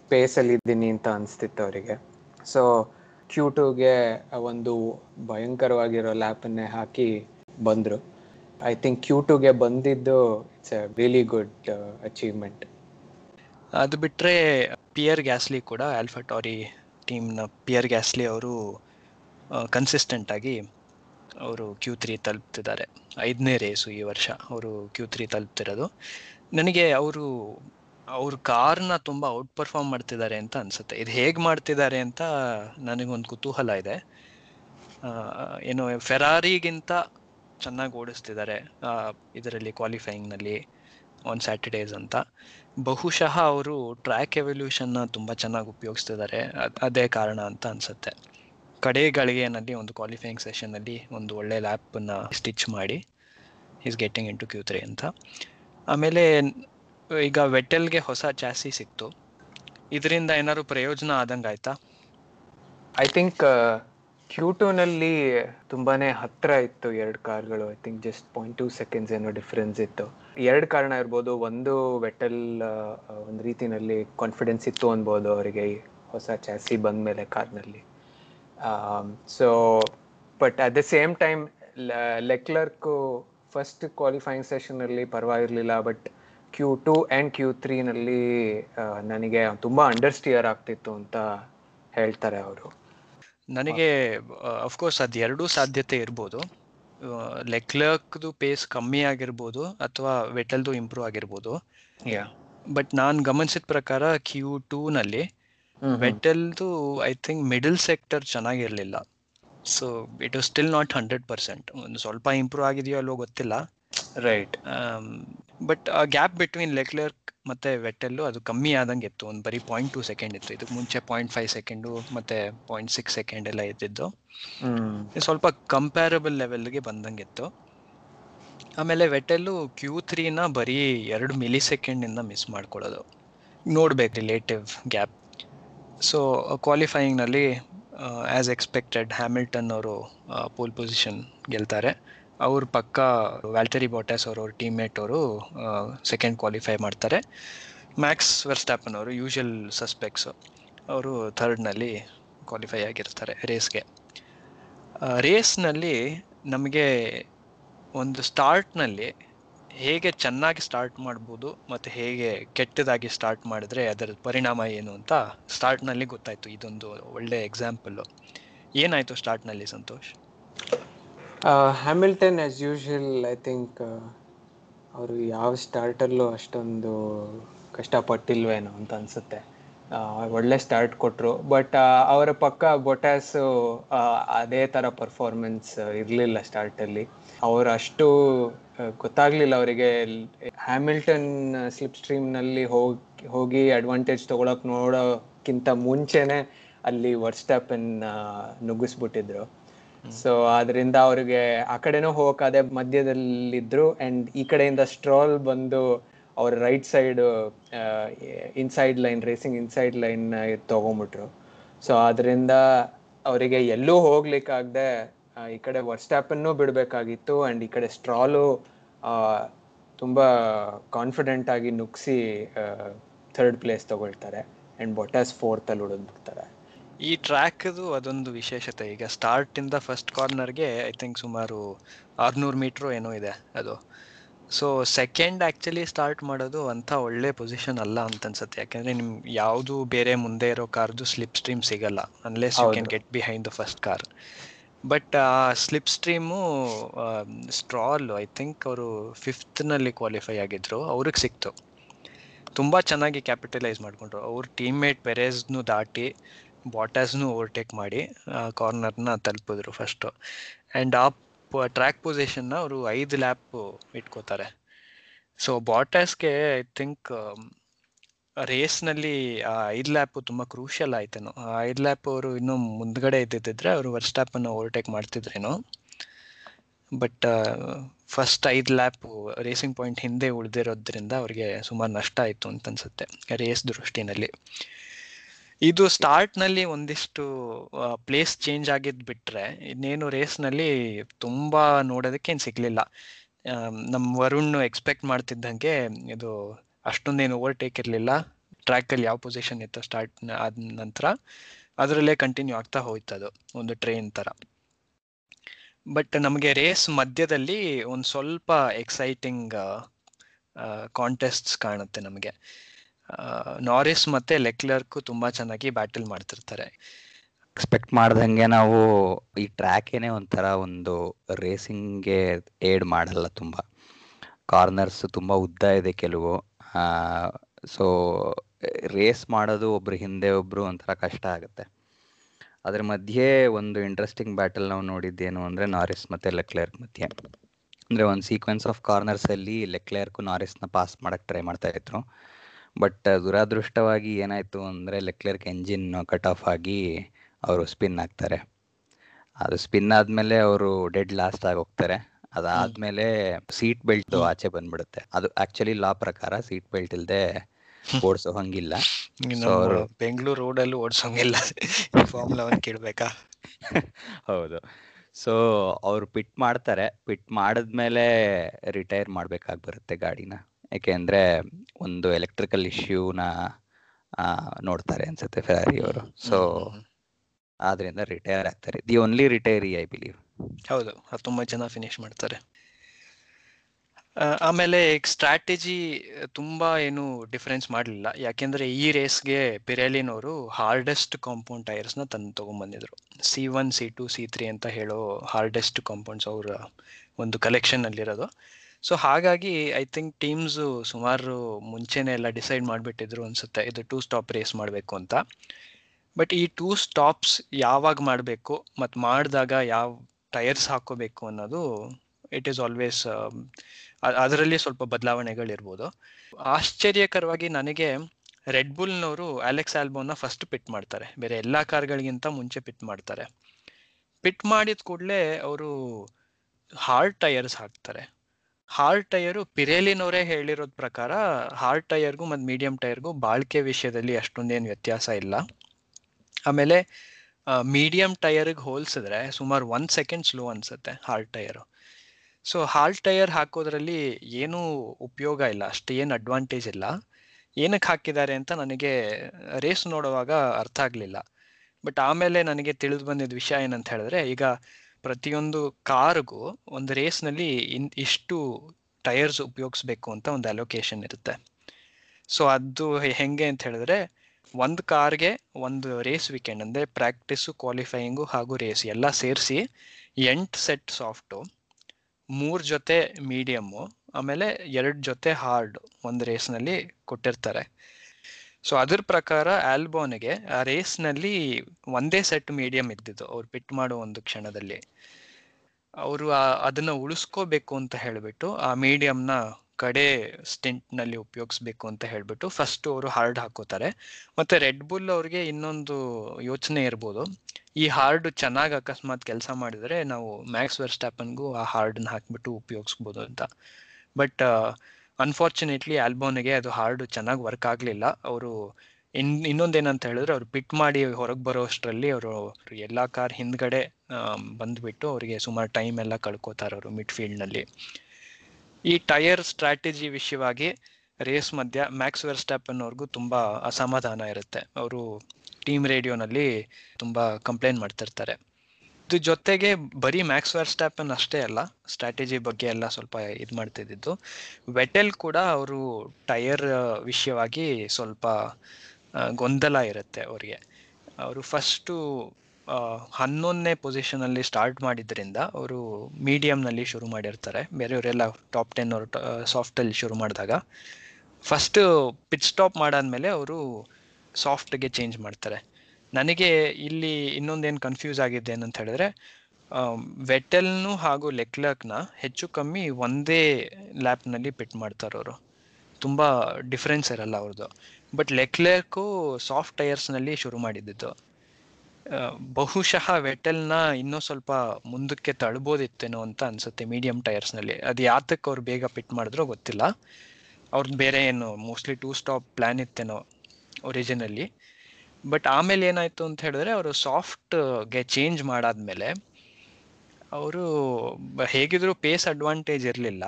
ಪೇಸಲ್ಲಿ ಇದ್ದೀನಿ ಅಂತ ಅನಿಸ್ತಿತ್ತು ಅವರಿಗೆ. ಸೊ ಕ್ಯೂ ಟೂಗೆ ಒಂದು ಭಯಂಕರವಾಗಿರೋ ಲ್ಯಾಪನ್ನೇ ಹಾಕಿ ಬಂದರು. ಐ ಥಿಂಕ್ ಕ್ಯೂ ಟೂಗೆ ಬಂದಿದ್ದು it's a really good achievement ಅದು ಬಿಟ್ಟರೆ ಪಿಯರ್ ಗ್ಯಾಸ್ಲಿ ಕೂಡ ಆಲ್ಫಾ ಟಾರಿ ಟೀಮ್ನ ಪಿಯರ್ ಗ್ಯಾಸ್ಲಿ ಅವರು ಕನ್ಸಿಸ್ಟೆಂಟ್ ಆಗಿ ಅವರು ಕ್ಯೂ ತ್ರೀ ತಲುಪ್ತಿದ್ದಾರೆ. ಐದನೇ ರೇಸು ಈ ವರ್ಷ ಅವರು ಕ್ಯೂ ತ್ರೀ ತಲುಪ್ತಿರೋದು. ನನಗೆ ಅವರು ಅವ್ರ ಕಾರ್ನ ತುಂಬಾ ಔಟ್ ಪರ್ಫಾರ್ಮ್ ಮಾಡ್ತಿದ್ದಾರೆ ಅಂತ ಅನ್ಸುತ್ತೆ. ಇದು ಹೇಗೆ ಮಾಡ್ತಿದ್ದಾರೆ ಅಂತ ನನಗೊಂದು ಕುತೂಹಲ ಇದೆ. ಏನು ಫೆರಾರಿಗಿಂತ ಚೆನ್ನಾಗಿ ಓಡಿಸ್ತಿದ್ದಾರೆ ಇದರಲ್ಲಿ ಕ್ವಾಲಿಫೈಯಿಂಗ್ನಲ್ಲಿ ಆನ್ ಸ್ಯಾಟರ್ಡೇಸ್ ಅಂತ. ಬಹುಶಃ ಅವರು ಟ್ರ್ಯಾಕ್ ಎವಲ್ಯೂಷನ್ನ ತುಂಬಾ ಚೆನ್ನಾಗಿ ಉಪಯೋಗಿಸ್ತಿದ್ದಾರೆ. ಅದ್- ಅದೇ ಕಾರಣ ಅಂತ ಅನ್ಸುತ್ತೆ. ಕಡೆ ಗಳಿಗೆನಲ್ಲಿ ಒಂದು ಕ್ವಾಲಿಫೈಯಿಂಗ್ ಸೆಷನ್ ಅಲ್ಲಿ ಒಂದು ಒಳ್ಳೆ ಲ್ಯಾಪ್ ಸ್ಟಿಚ್ ಮಾಡಿ is getting into Q three ಅಂತ. ಆಮೇಲೆ ಈಗ ವೆಟೆಲ್ಗೆ ಹೊಸ ಚಾಸಿ ಸಿಕ್ತು. ಇದರಿಂದ ಏನಾದ್ರು ಪ್ರಯೋಜನ ಆದಂಗೆ ಆಯ್ತಾ? ಐ ಥಿಂಕ್ ಕ್ಯೂ ಟೂನಲ್ಲಿ ತುಂಬಾನೇ ಹತ್ರ ಇತ್ತು ಎರಡು ಕಾರ್ಗಳು. I think just point two seconds ಏನೋ ಡಿಫ್ರೆನ್ಸ್ ಇತ್ತು. ಎರಡು ಕಾರಣ ಇರ್ಬೋದು. ಒಂದು ವೆಟಲ್ ಒಂದು ರೀತಿನಲ್ಲಿ ಕಾನ್ಫಿಡೆನ್ಸ್ ಇತ್ತು ಅನ್ಬೋದು ಅವರಿಗೆ ಹೊಸ ಚಾಸಿ ಬಂದ ಮೇಲೆ ಕಾರ್ನಲ್ಲಿ so but at the same time Leclerc first qualifying ಸೆಷನಲ್ಲಿ ಪರವಾಗಿರಲಿಲ್ಲ. But Q two and Q ತ್ರೀನಲ್ಲಿ ನನಗೆ ತುಂಬ ಅಂಡರ್ಸ್ಟಿಯರ್ ಆಗ್ತಿತ್ತು ಅಂತ ಹೇಳ್ತಾರೆ ಅವರು. ನನಗೆ ಅಫ್ಕೋರ್ಸ್ ಅದು ಎರಡೂ ಸಾಧ್ಯತೆ ಇರ್ಬೋದು. ಲೆಕ್ಲರ್ಕ್ದು ಪೇಸ್ ಕಮ್ಮಿ ಆಗಿರ್ಬೋದು ಅಥವಾ ವೆಟಲ್ದು ಇಂಪ್ರೂವ್ ಆಗಿರ್ಬೋದು. ಬಟ್ ನಾನು ಗಮನಿಸಿದ ಪ್ರಕಾರ ಕ್ಯೂ ಟೂನಲ್ಲಿ ವೆಟಲ್ದು ಐ ಥಿಂಕ್ ಮಿಡಲ್ ಸೆಕ್ಟರ್ ಚೆನ್ನಾಗಿರಲಿಲ್ಲ. So it was still not hundred percent ಒಂದು ಸ್ವಲ್ಪ ಇಂಪ್ರೂವ್ ಆಗಿದೆಯೋ ಅಲ್ಲೋ ಗೊತ್ತಿಲ್ಲ. ರೈಟ್ ಬಟ್ ಆ ಗ್ಯಾಪ್ ಬಿಟ್ವೀನ್ ಲೆಕ್ಲರ್ಕ್ ಮತ್ತೆ ವೆಟ್ಟೆಲ್ಲು ಅದು ಕಮ್ಮಿ ಆದಂಗೆ ಇತ್ತು. ಒಂದು ಬರೀ ಪಾಯಿಂಟ್ ಟೂ ಸೆಕೆಂಡ್ ಇತ್ತು. ಇದಕ್ಕೆ ಮುಂಚೆ ಪಾಯಿಂಟ್ ಫೈವ್ ಸೆಕೆಂಡು ಮತ್ತೆ ಪಾಯಿಂಟ್ ಸಿಕ್ಸ್ ಸೆಕೆಂಡ್ ಎಲ್ಲ ಇದ್ದಿದ್ದು. ಇದು ಸ್ವಲ್ಪ ಕಂಪ್ಯಾರಬಲ್ ಲೆವೆಲ್ಗೆ ಬಂದಂಗೆ ಇತ್ತು. ಆಮೇಲೆ ವೆಟ್ಟೆಲ್ಲು ಕ್ಯೂ ತ್ರೀನ ಬರೀ ಎರಡು ಮಿಲಿ ಸೆಕೆಂಡಿಂದ ಮಿಸ್ ಮಾಡ್ಕೊಳ್ಳೋದು. ನೋಡ್ಬೇಕು ರಿಲೇಟಿವ್ ಗ್ಯಾಪ್ ಸೊ ಕ್ವಾಲಿಫೈಯಿಂಗ್ನಲ್ಲಿ ಆ್ಯಸ್ ಎಕ್ಸ್ಪೆಕ್ಟೆಡ್ ಹ್ಯಾಮಿಲ್ಟನ್ ಅವರು ಪೋಲ್ ಪೊಸಿಷನ್ ಗೆಲ್ತಾರೆ. ಅವ್ರ ಪಕ್ಕ ವ್ಯಾಲ್ಟರಿ ಬಾಟಸ್ ಅವರು ಅವ್ರ ಟೀಮ್ಮೇಟ್ ಅವರು ಸೆಕೆಂಡ್ ಕ್ವಾಲಿಫೈ ಮಾಡ್ತಾರೆ. ಮ್ಯಾಕ್ಸ್ ವೆರ್ಸ್ಟ್ಯಾಪನ್ ಅವರು ಯೂಶಲ್ ಸಸ್ಪೆಕ್ಟ್ಸ್ ಅವರು ಥರ್ಡ್ನಲ್ಲಿ ಕ್ವಾಲಿಫೈ ಆಗಿರ್ತಾರೆ ರೇಸ್ಗೆ ರೇಸ್ನಲ್ಲಿ ನಮಗೆ ಒಂದು ಸ್ಟಾರ್ಟ್ನಲ್ಲಿ ಹೇಗೆ ಚೆನ್ನಾಗಿ ಸ್ಟಾರ್ಟ್ ಮಾಡ್ಬೋದು ಮತ್ತು ಹೇಗೆ ಕೆಟ್ಟದಾಗಿ ಸ್ಟಾರ್ಟ್ ಮಾಡಿದ್ರೆ ಅದರ ಪರಿಣಾಮ ಏನು ಅಂತ ಸ್ಟಾರ್ಟ್ನಲ್ಲಿ ಗೊತ್ತಾಯಿತು. ಇದೊಂದು ಒಳ್ಳೆ ಎಕ್ಸಾಂಪಲ್ಲು ಏನಾಯಿತು ಸ್ಟಾರ್ಟ್ನಲ್ಲಿ Santosh? Hamilton as usual I think ಅವರು ಯಾವ ಸ್ಟಾರ್ಟಲ್ಲೂ ಅಷ್ಟೊಂದು ಕಷ್ಟಪಟ್ಟಿಲ್ವೇನೋ ಅಂತ ಅನಿಸುತ್ತೆ. ಒಳ್ಳೆ ಸ್ಟಾರ್ಟ್ ಕೊಟ್ಟರು ಬಟ್ ಅವರ ಪಕ್ಕ ಬೊಟ್ಯಾಸು ಅದೇ ಥರ ಪರ್ಫಾರ್ಮೆನ್ಸ್ ಇರಲಿಲ್ಲ ಸ್ಟಾರ್ಟಲ್ಲಿ ಅವರು ಅಷ್ಟು ಗೊತ್ತಾಗ್ಲಿಲ್ಲ ಅವರಿಗೆ. ಹ್ಯಾಮಿಲ್ಟನ್ ಸ್ಲಿಪ್ ಸ್ಟ್ರೀಮ್ನಲ್ಲಿ ಹೋಗಿ ಹೋಗಿ ಅಡ್ವಾಂಟೇಜ್ ತಗೊಳಕ್ ನೋಡೋಕ್ಕಿಂತ ಮುಂಚೆನೆ ಅಲ್ಲಿ ವರ್ಸ್ಟ್ಯಾಪನ್ ನುಗ್ಗಿಸ್ಬಿಟ್ಟಿದ್ರು. ಸೊ ಅದರಿಂದ ಅವ್ರಿಗೆ ಆ ಕಡೆನೂ ಹೋಗಕ್ಕಾದೆ ಮಧ್ಯದಲ್ಲಿದ್ರು ಅಂಡ್ ಈ ಕಡೆಯಿಂದ ಸ್ಟ್ರಾಲ್ ಬಂದು ಅವ್ರ right side inside line racing inside line ತಗೊಂಬಿಟ್ರು. So ಅದರಿಂದ ಅವರಿಗೆ ಎಲ್ಲೂ ಹೋಗ್ಲಿಕ್ಕಾಗದೆ ಈ ಕಡೆ ವರ್ಸ್ಟ್ಯಾಪನ್ನು ಬಿಡಬೇಕಾಗಿತ್ತು ಆ್ಯಂಡ್ ಈ ಕಡೆ ಸ್ಟ್ರಾಲು ತುಂಬ ಕಾನ್ಫಿಡೆಂಟ್ ಆಗಿ ನುಗ್ಸಿ ಥರ್ಡ್ ಪ್ಲೇಸ್ ತಗೊಳ್ತಾರೆ ಆ್ಯಂಡ್ ಬೊಟಾಸ್ ಫೋರ್ತಲ್ಲಿ ಉಳಿದ್ಬಿಡ್ತಾರೆ. ಈ ಟ್ರ್ಯಾಕ್ದು ಅದೊಂದು ವಿಶೇಷತೆ. ಈಗ ಸ್ಟಾರ್ಟ್ ಇಂದ ಫಸ್ಟ್ ಕಾರ್ನರ್ಗೆ ಐ ಥಿಂಕ್ ಸುಮಾರು ಆರ್ನೂರು ಮೀಟ್ರು ಏನೋ ಇದೆ ಅದು. ಸೊ ಸೆಕೆಂಡ್ ಆ್ಯಕ್ಚುಲಿ ಸ್ಟಾರ್ಟ್ ಮಾಡೋದು ಅಂಥ ಒಳ್ಳೆ ಪೊಸಿಷನ್ ಅಲ್ಲ ಅಂತ ಅನ್ಸುತ್ತೆ. ಯಾಕೆಂದರೆ ನಿಮ್ಗೆ ಯಾವುದು ಬೇರೆ ಮುಂದೆ ಇರೋ ಕಾರ್ದು ಸ್ಲಿಪ್ ಸ್ಟ್ರೀಮ್ ಸಿಗಲ್ಲ unless you can get behind the first car but ಆ slipstream Stroll I think ಅವರು ಫಿಫ್ತ್ನಲ್ಲಿ ಕ್ವಾಲಿಫೈ ಆಗಿದ್ರು. ಅವ್ರಿಗೆ ಸಿಕ್ತು. ತುಂಬ ಚೆನ್ನಾಗಿ ಕ್ಯಾಪಿಟಲೈಸ್ ಮಾಡಿಕೊಂಡ್ರು. ಅವ್ರ ಟೀಮ್ಮೇಟ್ ಪೆರೇಸ್ನು ದಾಟಿ ಬಾಟಾಸ್ನು ಓವರ್ಟೇಕ್ ಮಾಡಿ ಕಾರ್ನರ್ನ ತಲುಪಿದ್ರು ಫಸ್ಟು ಆ್ಯಂಡ್ ಆ ಟ್ರ್ಯಾಕ್ ಪೊಸಿಷನ್ನ ಅವರು ಐದು ಲ್ಯಾಪ್ ಇಟ್ಕೋತಾರೆ. ಸೊ ಬಾಟಾಸ್ಗೆ ಐ ಥಿಂಕ್ ರೇಸ್ನಲ್ಲಿ ಆ, ಐದು ಲ್ಯಾಪ್ ತುಂಬ ಕ್ರೂಷಿಯಲ್ ಆಯ್ತೇನೋ. ಆ ಐದು ಲ್ಯಾಪ್ ಅವರು ಇನ್ನೂ ಮುಂದ್ಗಡೆ ಇದ್ದಿದ್ದಿದ್ರೆ ಅವರು ವರ್ಸ್ಟಾಪನ್ನು ಓವರ್ಟೇಕ್ ಮಾಡ್ತಿದ್ರೇನೋ. ಬಟ್ ಫಸ್ಟ್ ಐದು ಲ್ಯಾಪ್ ರೇಸಿಂಗ್ ಪಾಯಿಂಟ್ ಹಿಂದೆ ಉಳಿದಿರೋದ್ರಿಂದ ಅವ್ರಿಗೆ ಸುಮಾರು ನಷ್ಟ ಆಯಿತು ಅಂತ ಅನ್ಸುತ್ತೆ ರೇಸ್ ದೃಷ್ಟಿನಲ್ಲಿ. ಇದು ಸ್ಟಾರ್ಟ್ನಲ್ಲಿ ಒಂದಿಷ್ಟು ಪ್ಲೇಸ್ ಚೇಂಜ್ ಆಗಿದ್ ಬಿಟ್ರೆ, ಇನ್ನೇನು ರೇಸ್ನಲ್ಲಿ ತುಂಬಾ ನೋಡೋದಕ್ಕೆ ಏನ್ ಸಿಗ್ಲಿಲ್ಲ. ನಮ್ಮ ವರುಣ್ ಎಕ್ಸ್ಪೆಕ್ಟ್ ಮಾಡ್ತಿದ್ದಂಗೆ ಇದು ಅಷ್ಟೊಂದೇನು ಓವರ್ಟೇಕ್ ಇರಲಿಲ್ಲ. ಟ್ರ್ಯಾಕಲ್ಲಿ ಯಾವ ಪೊಸಿಷನ್ ಇತ್ತು ಸ್ಟಾರ್ಟ್ ಆದ ನಂತರ ಅದರಲ್ಲೇ ಕಂಟಿನ್ಯೂ ಆಗ್ತಾ ಹೋಯ್ತು ಅದು ಒಂದು ಟ್ರೈನ್ ತರ. ಬಟ್ ನಮಗೆ ರೇಸ್ ಮಧ್ಯದಲ್ಲಿ ಒಂದು ಸ್ವಲ್ಪ ಎಕ್ಸೈಟಿಂಗ್ ಕಾಂಟೆಸ್ಟ್ಸ್ ಕಾಣುತ್ತೆ ನಮಗೆ. ನಾರಿಸ್ ಮತ್ತೆ ಲೆಕ್ಲರ್ಕ್ ತುಂಬಾ ಚೆನ್ನಾಗಿ ಬ್ಯಾಟಲ್ ಮಾಡ್ತಿರ್ತಾರೆ. ಎಕ್ಸ್ಪೆಕ್ಟ್ ಮಾಡ್ದಂಗೆ ನಾವು ಈ ಟ್ರ್ಯಾಕೇನೆ ಒಂಥರ ಒಂದು ರೇಸಿಂಗ್ಗೆ ಏಡ್ ಮಾಡಲ್ಲ ತುಂಬ. ಕಾರ್ನರ್ಸ್ ತುಂಬ ಉದ್ದ ಇದೆ ಕೆಲವು. ಸೊ, ರೇಸ್ ಮಾಡೋದು ಒಬ್ರು ಹಿಂದೆ ಒಬ್ರು ಒಂಥರ ಕಷ್ಟ ಆಗುತ್ತೆ. ಅದ್ರ ಮಧ್ಯೆ ಒಂದು ಇಂಟ್ರೆಸ್ಟಿಂಗ್ ಬ್ಯಾಟಲ್ ನಾವು ನೋಡಿದ್ದೇನು ಅಂದರೆ ನಾರಿಸ್ ಮತ್ತು ಲೆಕ್ಲೇರ್ಕ್ ಮಧ್ಯೆ. ಅಂದರೆ ಒಂದು ಸೀಕ್ವೆನ್ಸ್ ಆಫ್ ಕಾರ್ನರ್ಸಲ್ಲಿ ಲೆಕ್ಲೇರ್ಕು ನಾರಿಸ್ನ ಪಾಸ್ ಮಾಡೋಕ್ಕೆ ಟ್ರೈ ಮಾಡ್ತಾ ಇದ್ರು. ಬಟ್ ದುರಾದೃಷ್ಟವಾಗಿ ಏನಾಯಿತು ಅಂದರೆ ಲೆಕ್ಲರ್ಕ್ ಎಂಜಿನ್ ಕಟ್ ಆಫ್ ಆಗಿ ಅವರು ಸ್ಪಿನ್ ಆಗ್ತಾರೆ. ಅದು ಸ್ಪಿನ್ ಆದಮೇಲೆ ಅವರು ಡೆಡ್ ಲಾಸ್ಟ್ ಆಗಿ ಹೋಗ್ತಾರೆ. ಅದಾದ್ಮೇಲೆ ಸೀಟ್ ಬೆಲ್ಟ್ ಆಚೆ ಬಂದ್ಬಿಡುತ್ತೆ. ಅದು ಆಕ್ಚುಲಿ ಲಾ ಪ್ರಕಾರ ಸೀಟ್ ಬೆಲ್ಟ್ ಇಲ್ಲದೆ ಓಡಿಸೋ ಹಂಗಿಲ್ಲ ಬೆಂಗಳೂರು ರೋಡಲ್ಲೂ ಓಡಿಸೋಂಗಿಲ್ಲ. ಫಾರ್ಮುಲಾ ಒನ್ ಕೇಳಬೇಕಾ? ಹೌದು. ಸೊ ಅವ್ರು ಪಿಟ್ ಮಾಡ್ತಾರೆ. ಪಿಟ್ ಮಾಡಿದ್ಮೇಲೆ ರಿಟೈರ್ ಮಾಡ್ಬೇಕಾಗಿ ಬರುತ್ತೆ ಗಾಡಿನ. ಯಾಕೆಂದ್ರೆ ಒಂದು ಎಲೆಕ್ಟ್ರಿಕಲ್ ಇಶ್ಯೂನ ನೋಡ್ತಾರೆ ಅನ್ಸುತ್ತೆ ಫೆರಾರಿ ಅವರು. ಸೊ ಆದ್ರಿಂದ ರಿಟೈರ್ ಆಗ್ತಾರೆ. The only retiree I believe ಹೌದು ತುಂಬಾ ಜನ ಫಿನಿಶ್ ಮಾಡ್ತಾರೆ. ಆಮೇಲೆ ಸ್ಟ್ರಾಟಜಿ ತುಂಬಾ ಏನು ಡಿಫರೆನ್ಸ್ ಮಾಡಲಿಲ್ಲ. ಯಾಕೆಂದ್ರೆ ಈ ರೇಸ್ಗೆ ಪಿರೇಲಿನವರು ಹಾರ್ಡೆಸ್ಟ್ ಕಾಂಪೌಂಡ್ ಟೈರ್ಸ್ನ ತಂದು ತಗೊಂಡ್ಬಂದಿದ್ರು C one C two C three ಅಂತ ಹೇಳೋ ಹಾರ್ಡೆಸ್ಟ್ ಕಾಂಪೌಂಡ್ಸ್ ಅವರ ಒಂದು ಕಲೆಕ್ಷನ್ ಅಲ್ಲಿರೋದು. ಸೊ ಹಾಗಾಗಿ ಐ ಥಿಂಕ್ ಟೀಮ್ಸ್ ಸುಮಾರು ಮುಂಚೆನೆ ಎಲ್ಲ ಡಿಸೈಡ್ ಮಾಡಿಬಿಟ್ಟಿದ್ರು ಅನ್ಸುತ್ತೆ. ಇದು ಟೂ ಸ್ಟಾಪ್ ರೇಸ್ ಮಾಡಬೇಕು ಅಂತ. ಬಟ್ ಈ ಟೂ ಸ್ಟಾಪ್ಸ್ ಯಾವಾಗ ಮಾಡಬೇಕು ಮತ್ತು ಮಾಡಿದಾಗ ಯಾವ ಟೈರ್ಸ್ ಹಾಕೋಬೇಕು ಅನ್ನೋದು ಇಟ್ ಈಸ್ ಆಲ್ವೇಸ್ ಅದರಲ್ಲಿ ಸ್ವಲ್ಪ ಬದಲಾವಣೆಗಳಿರ್ಬೋದು. ಆಶ್ಚರ್ಯಕರವಾಗಿ ನನಗೆ ರೆಡ್ ಬುಲ್ನವರು ಅಲೆಕ್ಸ್ ಆಲ್ಬೋನ ಫಸ್ಟ್ ಪಿಟ್ ಮಾಡ್ತಾರೆ. ಬೇರೆ ಎಲ್ಲ ಕಾರ್ಗಳಿಗಿಂತ ಮುಂಚೆ ಪಿಟ್ ಮಾಡ್ತಾರೆ. ಪಿಟ್ ಮಾಡಿದ ಕೂಡಲೇ ಅವರು ಹಾರ್ಡ್ ಟೈರ್ಸ್ ಹಾಕ್ತಾರೆ. ಹಾರ್ಡ್ ಟೈರು ಪಿರೇಲಿನವರೇ ಹೇಳಿರೋದ್ ಪ್ರಕಾರ ಹಾರ್ಡ್ ಟೈರ್ಗೂ ಮತ್ತು ಮೀಡಿಯಂ ಟೈರ್ಗೂ ಬಾಳ್ಕೆ ವಿಷಯದಲ್ಲಿ ಅಷ್ಟೊಂದೇನು ವ್ಯತ್ಯಾಸ ಇಲ್ಲ. ಆಮೇಲೆ ಮೀಡಿಯಂ ಟೈರ್ಗೆ ಹೋಲಿಸಿದ್ರೆ ಸುಮಾರು ಒನ್ ಸೆಕೆಂಡ್ ಸ್ಲೋ ಅನ್ಸುತ್ತೆ hard tyre so, hard tyre ಹಾಕೋದ್ರಲ್ಲಿ ಏನೂ ಉಪಯೋಗ ಇಲ್ಲ, ಅಷ್ಟು ಏನು ಅಡ್ವಾಂಟೇಜ್ ಇಲ್ಲ. ಏನಕ್ಕೆ ಹಾಕಿದ್ದಾರೆ ಅಂತ ನನಗೆ ರೇಸ್ ನೋಡುವಾಗ ಅರ್ಥ ಆಗಲಿಲ್ಲ. ಬಟ್ ಆಮೇಲೆ ನನಗೆ ತಿಳಿದು ಬಂದಿದ್ದ ವಿಷಯ ಏನಂತ ಹೇಳಿದ್ರೆ ಈಗ ಪ್ರತಿಯೊಂದು ಕಾರ್ಗೂ ಒಂದು ರೇಸ್ನಲ್ಲಿ ಇನ್, ಇಷ್ಟು ಟೈರ್ಸ್ ಉಪಯೋಗಿಸ್ಬೇಕು ಅಂತ ಒಂದು ಅಲೋಕೇಶನ್ ಇರುತ್ತೆ. ಸೊ ಅದು ಹೆಂಗೆ ಅಂತ ಹೇಳಿದ್ರೆ, ಒಂದು ಕಾರ್ಗೆ ಒಂದು ರೇಸ್ ವೀಕೆಂಡ್ ಅಂದರೆ ಪ್ರಾಕ್ಟೀಸು ಕ್ವಾಲಿಫೈಯಿಂಗು ಹಾಗೂ ರೇಸ್ ಎಲ್ಲ ಸೇರಿಸಿ ಎಂಟು ಸೆಟ್ ಸಾಫ್ಟು ಮೂರು ಜೊತೆ ಮೀಡಿಯಮ್ಮು ಆಮೇಲೆ ಎರಡು ಜೊತೆ ಹಾರ್ಡ್ ಒಂದು ರೇಸ್ನಲ್ಲಿ ಕೊಟ್ಟಿರ್ತಾರೆ. ಸೊ ಅದ್ರ ಪ್ರಕಾರ ಆಲ್ಬೋನ್ಗೆ ಆ ರೇಸ್ನಲ್ಲಿ ಒಂದೇ ಸೆಟ್ ಮೀಡಿಯಂ ಇದ್ದಿದ್ದು ಅವ್ರು ಪಿಟ್ ಮಾಡೋ ಒಂದು ಕ್ಷಣದಲ್ಲಿ. ಅವರು ಅದನ್ನ ಉಳಿಸ್ಕೋಬೇಕು ಅಂತ ಹೇಳಿಬಿಟ್ಟು ಆ ಮೀಡಿಯಂನ ಕಡೆ ಸ್ಟಿಂಟ್ನಲ್ಲಿ ಉಪಯೋಗಿಸ್ಬೇಕು ಅಂತ ಹೇಳ್ಬಿಟ್ಟು ಫಸ್ಟ್ ಅವರು ಹಾರ್ಡ್ ಹಾಕೋತಾರೆ. ಮತ್ತೆ ರೆಡ್ ಬುಲ್ ಅವ್ರಿಗೆ ಇನ್ನೊಂದು ಯೋಚನೆ ಇರ್ಬೋದು. ಈ ಹಾರ್ಡ್ ಚೆನ್ನಾಗಿ ಅಕಸ್ಮಾತ್ ಕೆಲಸ ಮಾಡಿದ್ರೆ ನಾವು ಮ್ಯಾಕ್ಸ್ ವೆರ್ಸ್ಟ್ಯಾಪನ್ಗೂ ಆ ಹಾರ್ಡ್ನ ಹಾಕ್ಬಿಟ್ಟು ಉಪಯೋಗಿಸ್ಬೋದು ಅಂತ. ಬಟ್ ಅನ್ಫಾರ್ಚುನೇಟ್ಲಿ ಆಲ್ಬೋನ್ಗೆ ಅದು ಹಾರ್ಡ್ ಚೆನ್ನಾಗಿ ವರ್ಕ್ ಆಗಲಿಲ್ಲ. ಅವರು ಇನ್, ಇನ್ನೊಂದೇನಂತ ಹೇಳಿದ್ರೆ ಅವ್ರು ಪಿಟ್ ಮಾಡಿ ಹೊರಗೆ ಬರೋ ಅಷ್ಟರಲ್ಲಿ ಅವರು ಎಲ್ಲ ಕಾರ್ ಹಿಂದ್ಗಡೆ ಬಂದ್ಬಿಟ್ಟು ಅವರಿಗೆ ಸುಮಾರು ಟೈಮ್ ಎಲ್ಲ ಕಳ್ಕೊತಾರೆ ಅವರು ಮಿಡ್ ಫೀಲ್ಡ್ನಲ್ಲಿ ಈ ಟೈರ್ ಸ್ಟ್ರಾಟಜಿ ವಿಷಯವಾಗಿ ರೇಸ್ ಮಧ್ಯ ಮ್ಯಾಕ್ಸ್ ವೆರ್ಸ್ಟ್ಯಾಪನ್ ಅವ್ರಿಗೂ ತುಂಬಾ ಅಸಮಾಧಾನ ಇರುತ್ತೆ. ಅವರು ಟೀಮ್ ರೇಡಿಯೋನಲ್ಲಿ ತುಂಬಾ ಕಂಪ್ಲೇಂಟ್ ಮಾಡ್ತಿರ್ತಾರೆ. ಇದ್ರ ಜೊತೆಗೆ ಬರೀ ಮ್ಯಾಕ್ಸ್ ವೆರ್ಸ್ಟ್ಯಾಪನ್ ಅಷ್ಟೇ ಅಲ್ಲ ಸ್ಟ್ರಾಟಜಿ ಬಗ್ಗೆ ಎಲ್ಲ ಸ್ವಲ್ಪ ಇದು ಮಾಡ್ತಿದ್ದಿದ್ದು. ವೆಟೆಲ್ ಕೂಡ ಅವರು ಟೈರ್ ವಿಷಯವಾಗಿ ಸ್ವಲ್ಪ ಗೊಂದಲ ಇರುತ್ತೆ ಅವರಿಗೆ. ಅವರು ಫಸ್ಟು ಹನ್ನೊಂದನೇ ಪೊಸಿಷನಲ್ಲಿ ಸ್ಟಾರ್ಟ್ ಮಾಡಿದ್ರಿಂದ ಅವರು ಮೀಡಿಯಮ್ನಲ್ಲಿ ಶುರು ಮಾಡಿರ್ತಾರೆ. ಬೇರೆಯವರೆಲ್ಲ ಟಾಪ್ ಟೆನ್ ಅವರು ಸಾಫ್ಟಲ್ಲಿ ಶುರು ಮಾಡಿದಾಗ. ಫಸ್ಟ್ ಪಿಚ್ ಸ್ಟಾಪ್ ಮಾಡಾದ್ಮೇಲೆ ಅವರು ಸಾಫ್ಟ್ಗೆ ಚೇಂಜ್ ಮಾಡ್ತಾರೆ. ನನಗೆ ಇಲ್ಲಿ ಇನ್ನೊಂದೇನು ಕನ್ಫ್ಯೂಸ್ ಆಗಿದೆ ಏನಂತ ಹೇಳಿದ್ರೆ ವೆಟೆಲ್ನು ಹಾಗೂ ಲೆಕ್ಲಕ್ನ ಹೆಚ್ಚು ಕಮ್ಮಿ ಒಂದೇ ಲ್ಯಾಪ್ನಲ್ಲಿ ಪಿಟ್ ಮಾಡ್ತಾರವರು ತುಂಬ ಡಿಫ್ರೆನ್ಸ್ ಇರಲ್ಲ ಅವ್ರದ್ದು ಬಟ್ ಲೆಕ್ಲಕ್ಕು ಸಾಫ್ಟ್ ಟೈರ್ಸ್ನಲ್ಲಿ ಶುರು ಮಾಡಿದ್ದು. ಬಹುಶಃ ವೆಟೆಲ್ನ ಇನ್ನೂ ಸ್ವಲ್ಪ ಮುಂದಕ್ಕೆ ತಳ್ಬೋದಿತ್ತೇನೋ ಅಂತ ಅನ್ಸುತ್ತೆ ಮೀಡಿಯಂ ಟೈರ್ಸ್ನಲ್ಲಿ ಅದು ಯಾತಕ್ಕೆ ಅವ್ರು ಬೇಗ ಪಿಟ್ ಮಾಡಿದ್ರೋ ಗೊತ್ತಿಲ್ಲ. ಅವ್ರದ್ದು ಬೇರೆ ಏನು ಮೋಸ್ಟ್ಲಿ ಟೂ ಸ್ಟಾಪ್ ಪ್ಲ್ಯಾನ್ ಇತ್ತೇನೋ ಒರಿಜಿನಲ್ಲಿ ಬಟ್ ಆಮೇಲೆ ಏನಾಯ್ತು ಅಂತ ಹೇಳಿದ್ರೆ, ಅವರು ಸಾಫ್ಟ್ಗೆ ಚೇಂಜ್ ಮಾಡಾದ್ಮೇಲೆ ಅವರು ಹೇಗಿದ್ರು ಪೇಸ್ ಅಡ್ವಾಂಟೇಜ್ ಇರಲಿಲ್ಲ.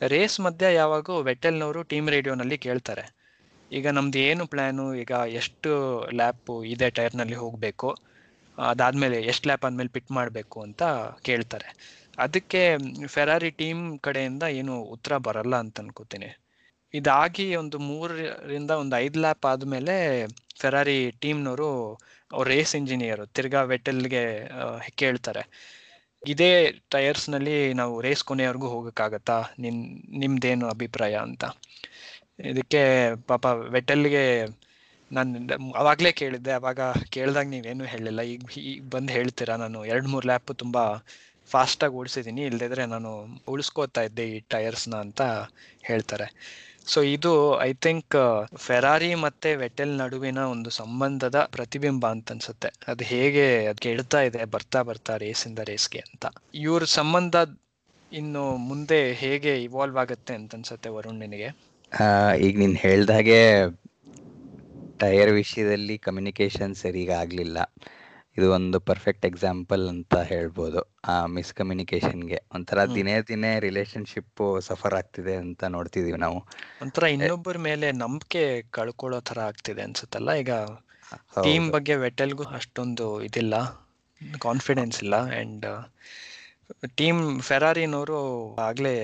ರೇಸ್ ಮಧ್ಯ ಯಾವಾಗೂ ವೆಟೆಲ್ನವರು ಟೀಮ್ ರೇಡಿಯೋನಲ್ಲಿ ಕೇಳ್ತಾರೆ. ಈಗ ನಮ್ದು ಏನು ಪ್ಲ್ಯಾನು ಈಗ ಎಷ್ಟು ಲ್ಯಾಪು ಇದೆ ಟೈರ್ನಲ್ಲಿ ಹೋಗಬೇಕು? ಅದಾದ್ಮೇಲೆ ಎಷ್ಟು ಲ್ಯಾಪ್ ಆದಮೇಲೆ ಪಿಟ್ ಮಾಡಬೇಕು ಅಂತ ಕೇಳ್ತಾರೆ. ಅದಕ್ಕೆ ಫೆರಾರಿ ಟೀಮ್ ಕಡೆಯಿಂದ ಏನು ಉತ್ತರ ಬರಲ್ಲ ಅಂತ ಅನ್ಕೋತೀನಿ. ಇದಾಗಿ ಒಂದು ಮೂರರಿಂದ ಒಂದು ಐದು ಲ್ಯಾಪ್ ಆದಮೇಲೆ ಫೆರಾರಿ ಟೀಮ್ನವರು ರೇಸ್ ಇಂಜಿನಿಯರ್ ತಿರ್ಗಾ ವೆಟಲ್ಗೆ ಕೇಳ್ತಾರೆ. ಇದೇ ಟೈರ್ಸ್ನಲ್ಲಿ ನಾವು ರೇಸ್ ಕೊನೆಯವರೆಗೂ ಹೋಗೋಕ್ಕಾಗತ್ತಾ? ನಿನ್, ನಿಮ್ದೇನು ಅಭಿಪ್ರಾಯ ಅಂತ. ಇದಕ್ಕೆ ಪಾಪ ವೆಟಲ್ಗೆ ನಾನು ಅವಾಗಲೇ ಕೇಳಿದ್ದೆ, ಅವಾಗ ಕೇಳಿದಾಗ ನೀವೇನು ಹೇಳಿಲ್ಲ ಈಗ ಈಗ ಬಂದು ಹೇಳ್ತೀರಾ? ನಾನು ಎರಡು ಮೂರು ಲ್ಯಾಪ್ ತುಂಬ ಫಾಸ್ಟಾಗಿ ಓಡಿಸಿದ್ದೀನಿ ಇಲ್ಲದಿದ್ರೆ ನಾನು ಉಳಿಸ್ಕೋತಾ ಇದ್ದೆ ಈ ಟೈರ್ಸ್ನ ಅಂತ ಹೇಳ್ತಾರೆ. ಸೊ ಇದು ಐ ಥಿಂಕ್ ಫೆರಾರಿ ಮತ್ತೆ ವೆಟೆಲ್ ನಡುವಿನ ಒಂದು ಸಂಬಂಧದ ಪ್ರತಿಬಿಂಬ ಅಂತ ಅನ್ಸುತ್ತೆ. ಅದು ಹೇಗೆ ಅದಕ್ಕೆ ಇಡ್ತಾ ಇದೆ, ಬರ್ತಾ ಬರ್ತಾ ರೇಸಿಂದ ರೇಸ್ಗೆ ಅಂತ. ಇವ್ರ ಸಂಬಂಧ ಇನ್ನು ಮುಂದೆ ಹೇಗೆ ಇವಾಲ್ವ್ ಆಗುತ್ತೆ ಅಂತ ಅನ್ಸುತ್ತೆ ವರುಣ್ ನಿನಗೆ? ಈಗ ನೀನು ಹೇಳ್ದಾಗೆ ಟೈರ್ ವಿಷಯದಲ್ಲಿ ಕಮ್ಯುನಿಕೇಶನ್ ಸರಿಯಾಗಿ ಆಗಲಿಲ್ಲ ಇದು ಒಂದು ಪರ್ಫೆಕ್ಟ್ ಎಕ್ಸಾಂಪಲ್ ಅಂತ ಹೇಳ್ಬೋದು ಆ ಮಿಸ್ಕಮ್ಯುನಿಕೇಶನ್ಗೆ ಒಂಥರ ದಿನೇ ದಿನೇ ರಿಲೇಶನ್ಶಿಪ್ ಸಫರ್ ಆಗ್ತಿದೆ ಅಂತ ನೋಡ್ತಿದೀವಿ ನಾವು. ಒಂಥರ ಇನ್ನೊಬ್ಬರ ಮೇಲೆ ನಂಬಿಕೆ ಕಳ್ಕೊಳ್ಳೋ ತರ ಆಗ್ತಿದೆ ಅನ್ಸುತ್ತಲ್ಲ ಈಗ ಟೀಮ್ ಬಗ್ಗೆ ವೆಟೆಲ್ಗೂ ಅಷ್ಟೊಂದು ಇದಿಲ್ಲ ಕಾನ್ಫಿಡೆನ್ಸ್ ಇಲ್ಲ ಅಂಡ್ ಟೀಮ್ ಫೆರಾರಿನವರು ಆಗ್ಲೇ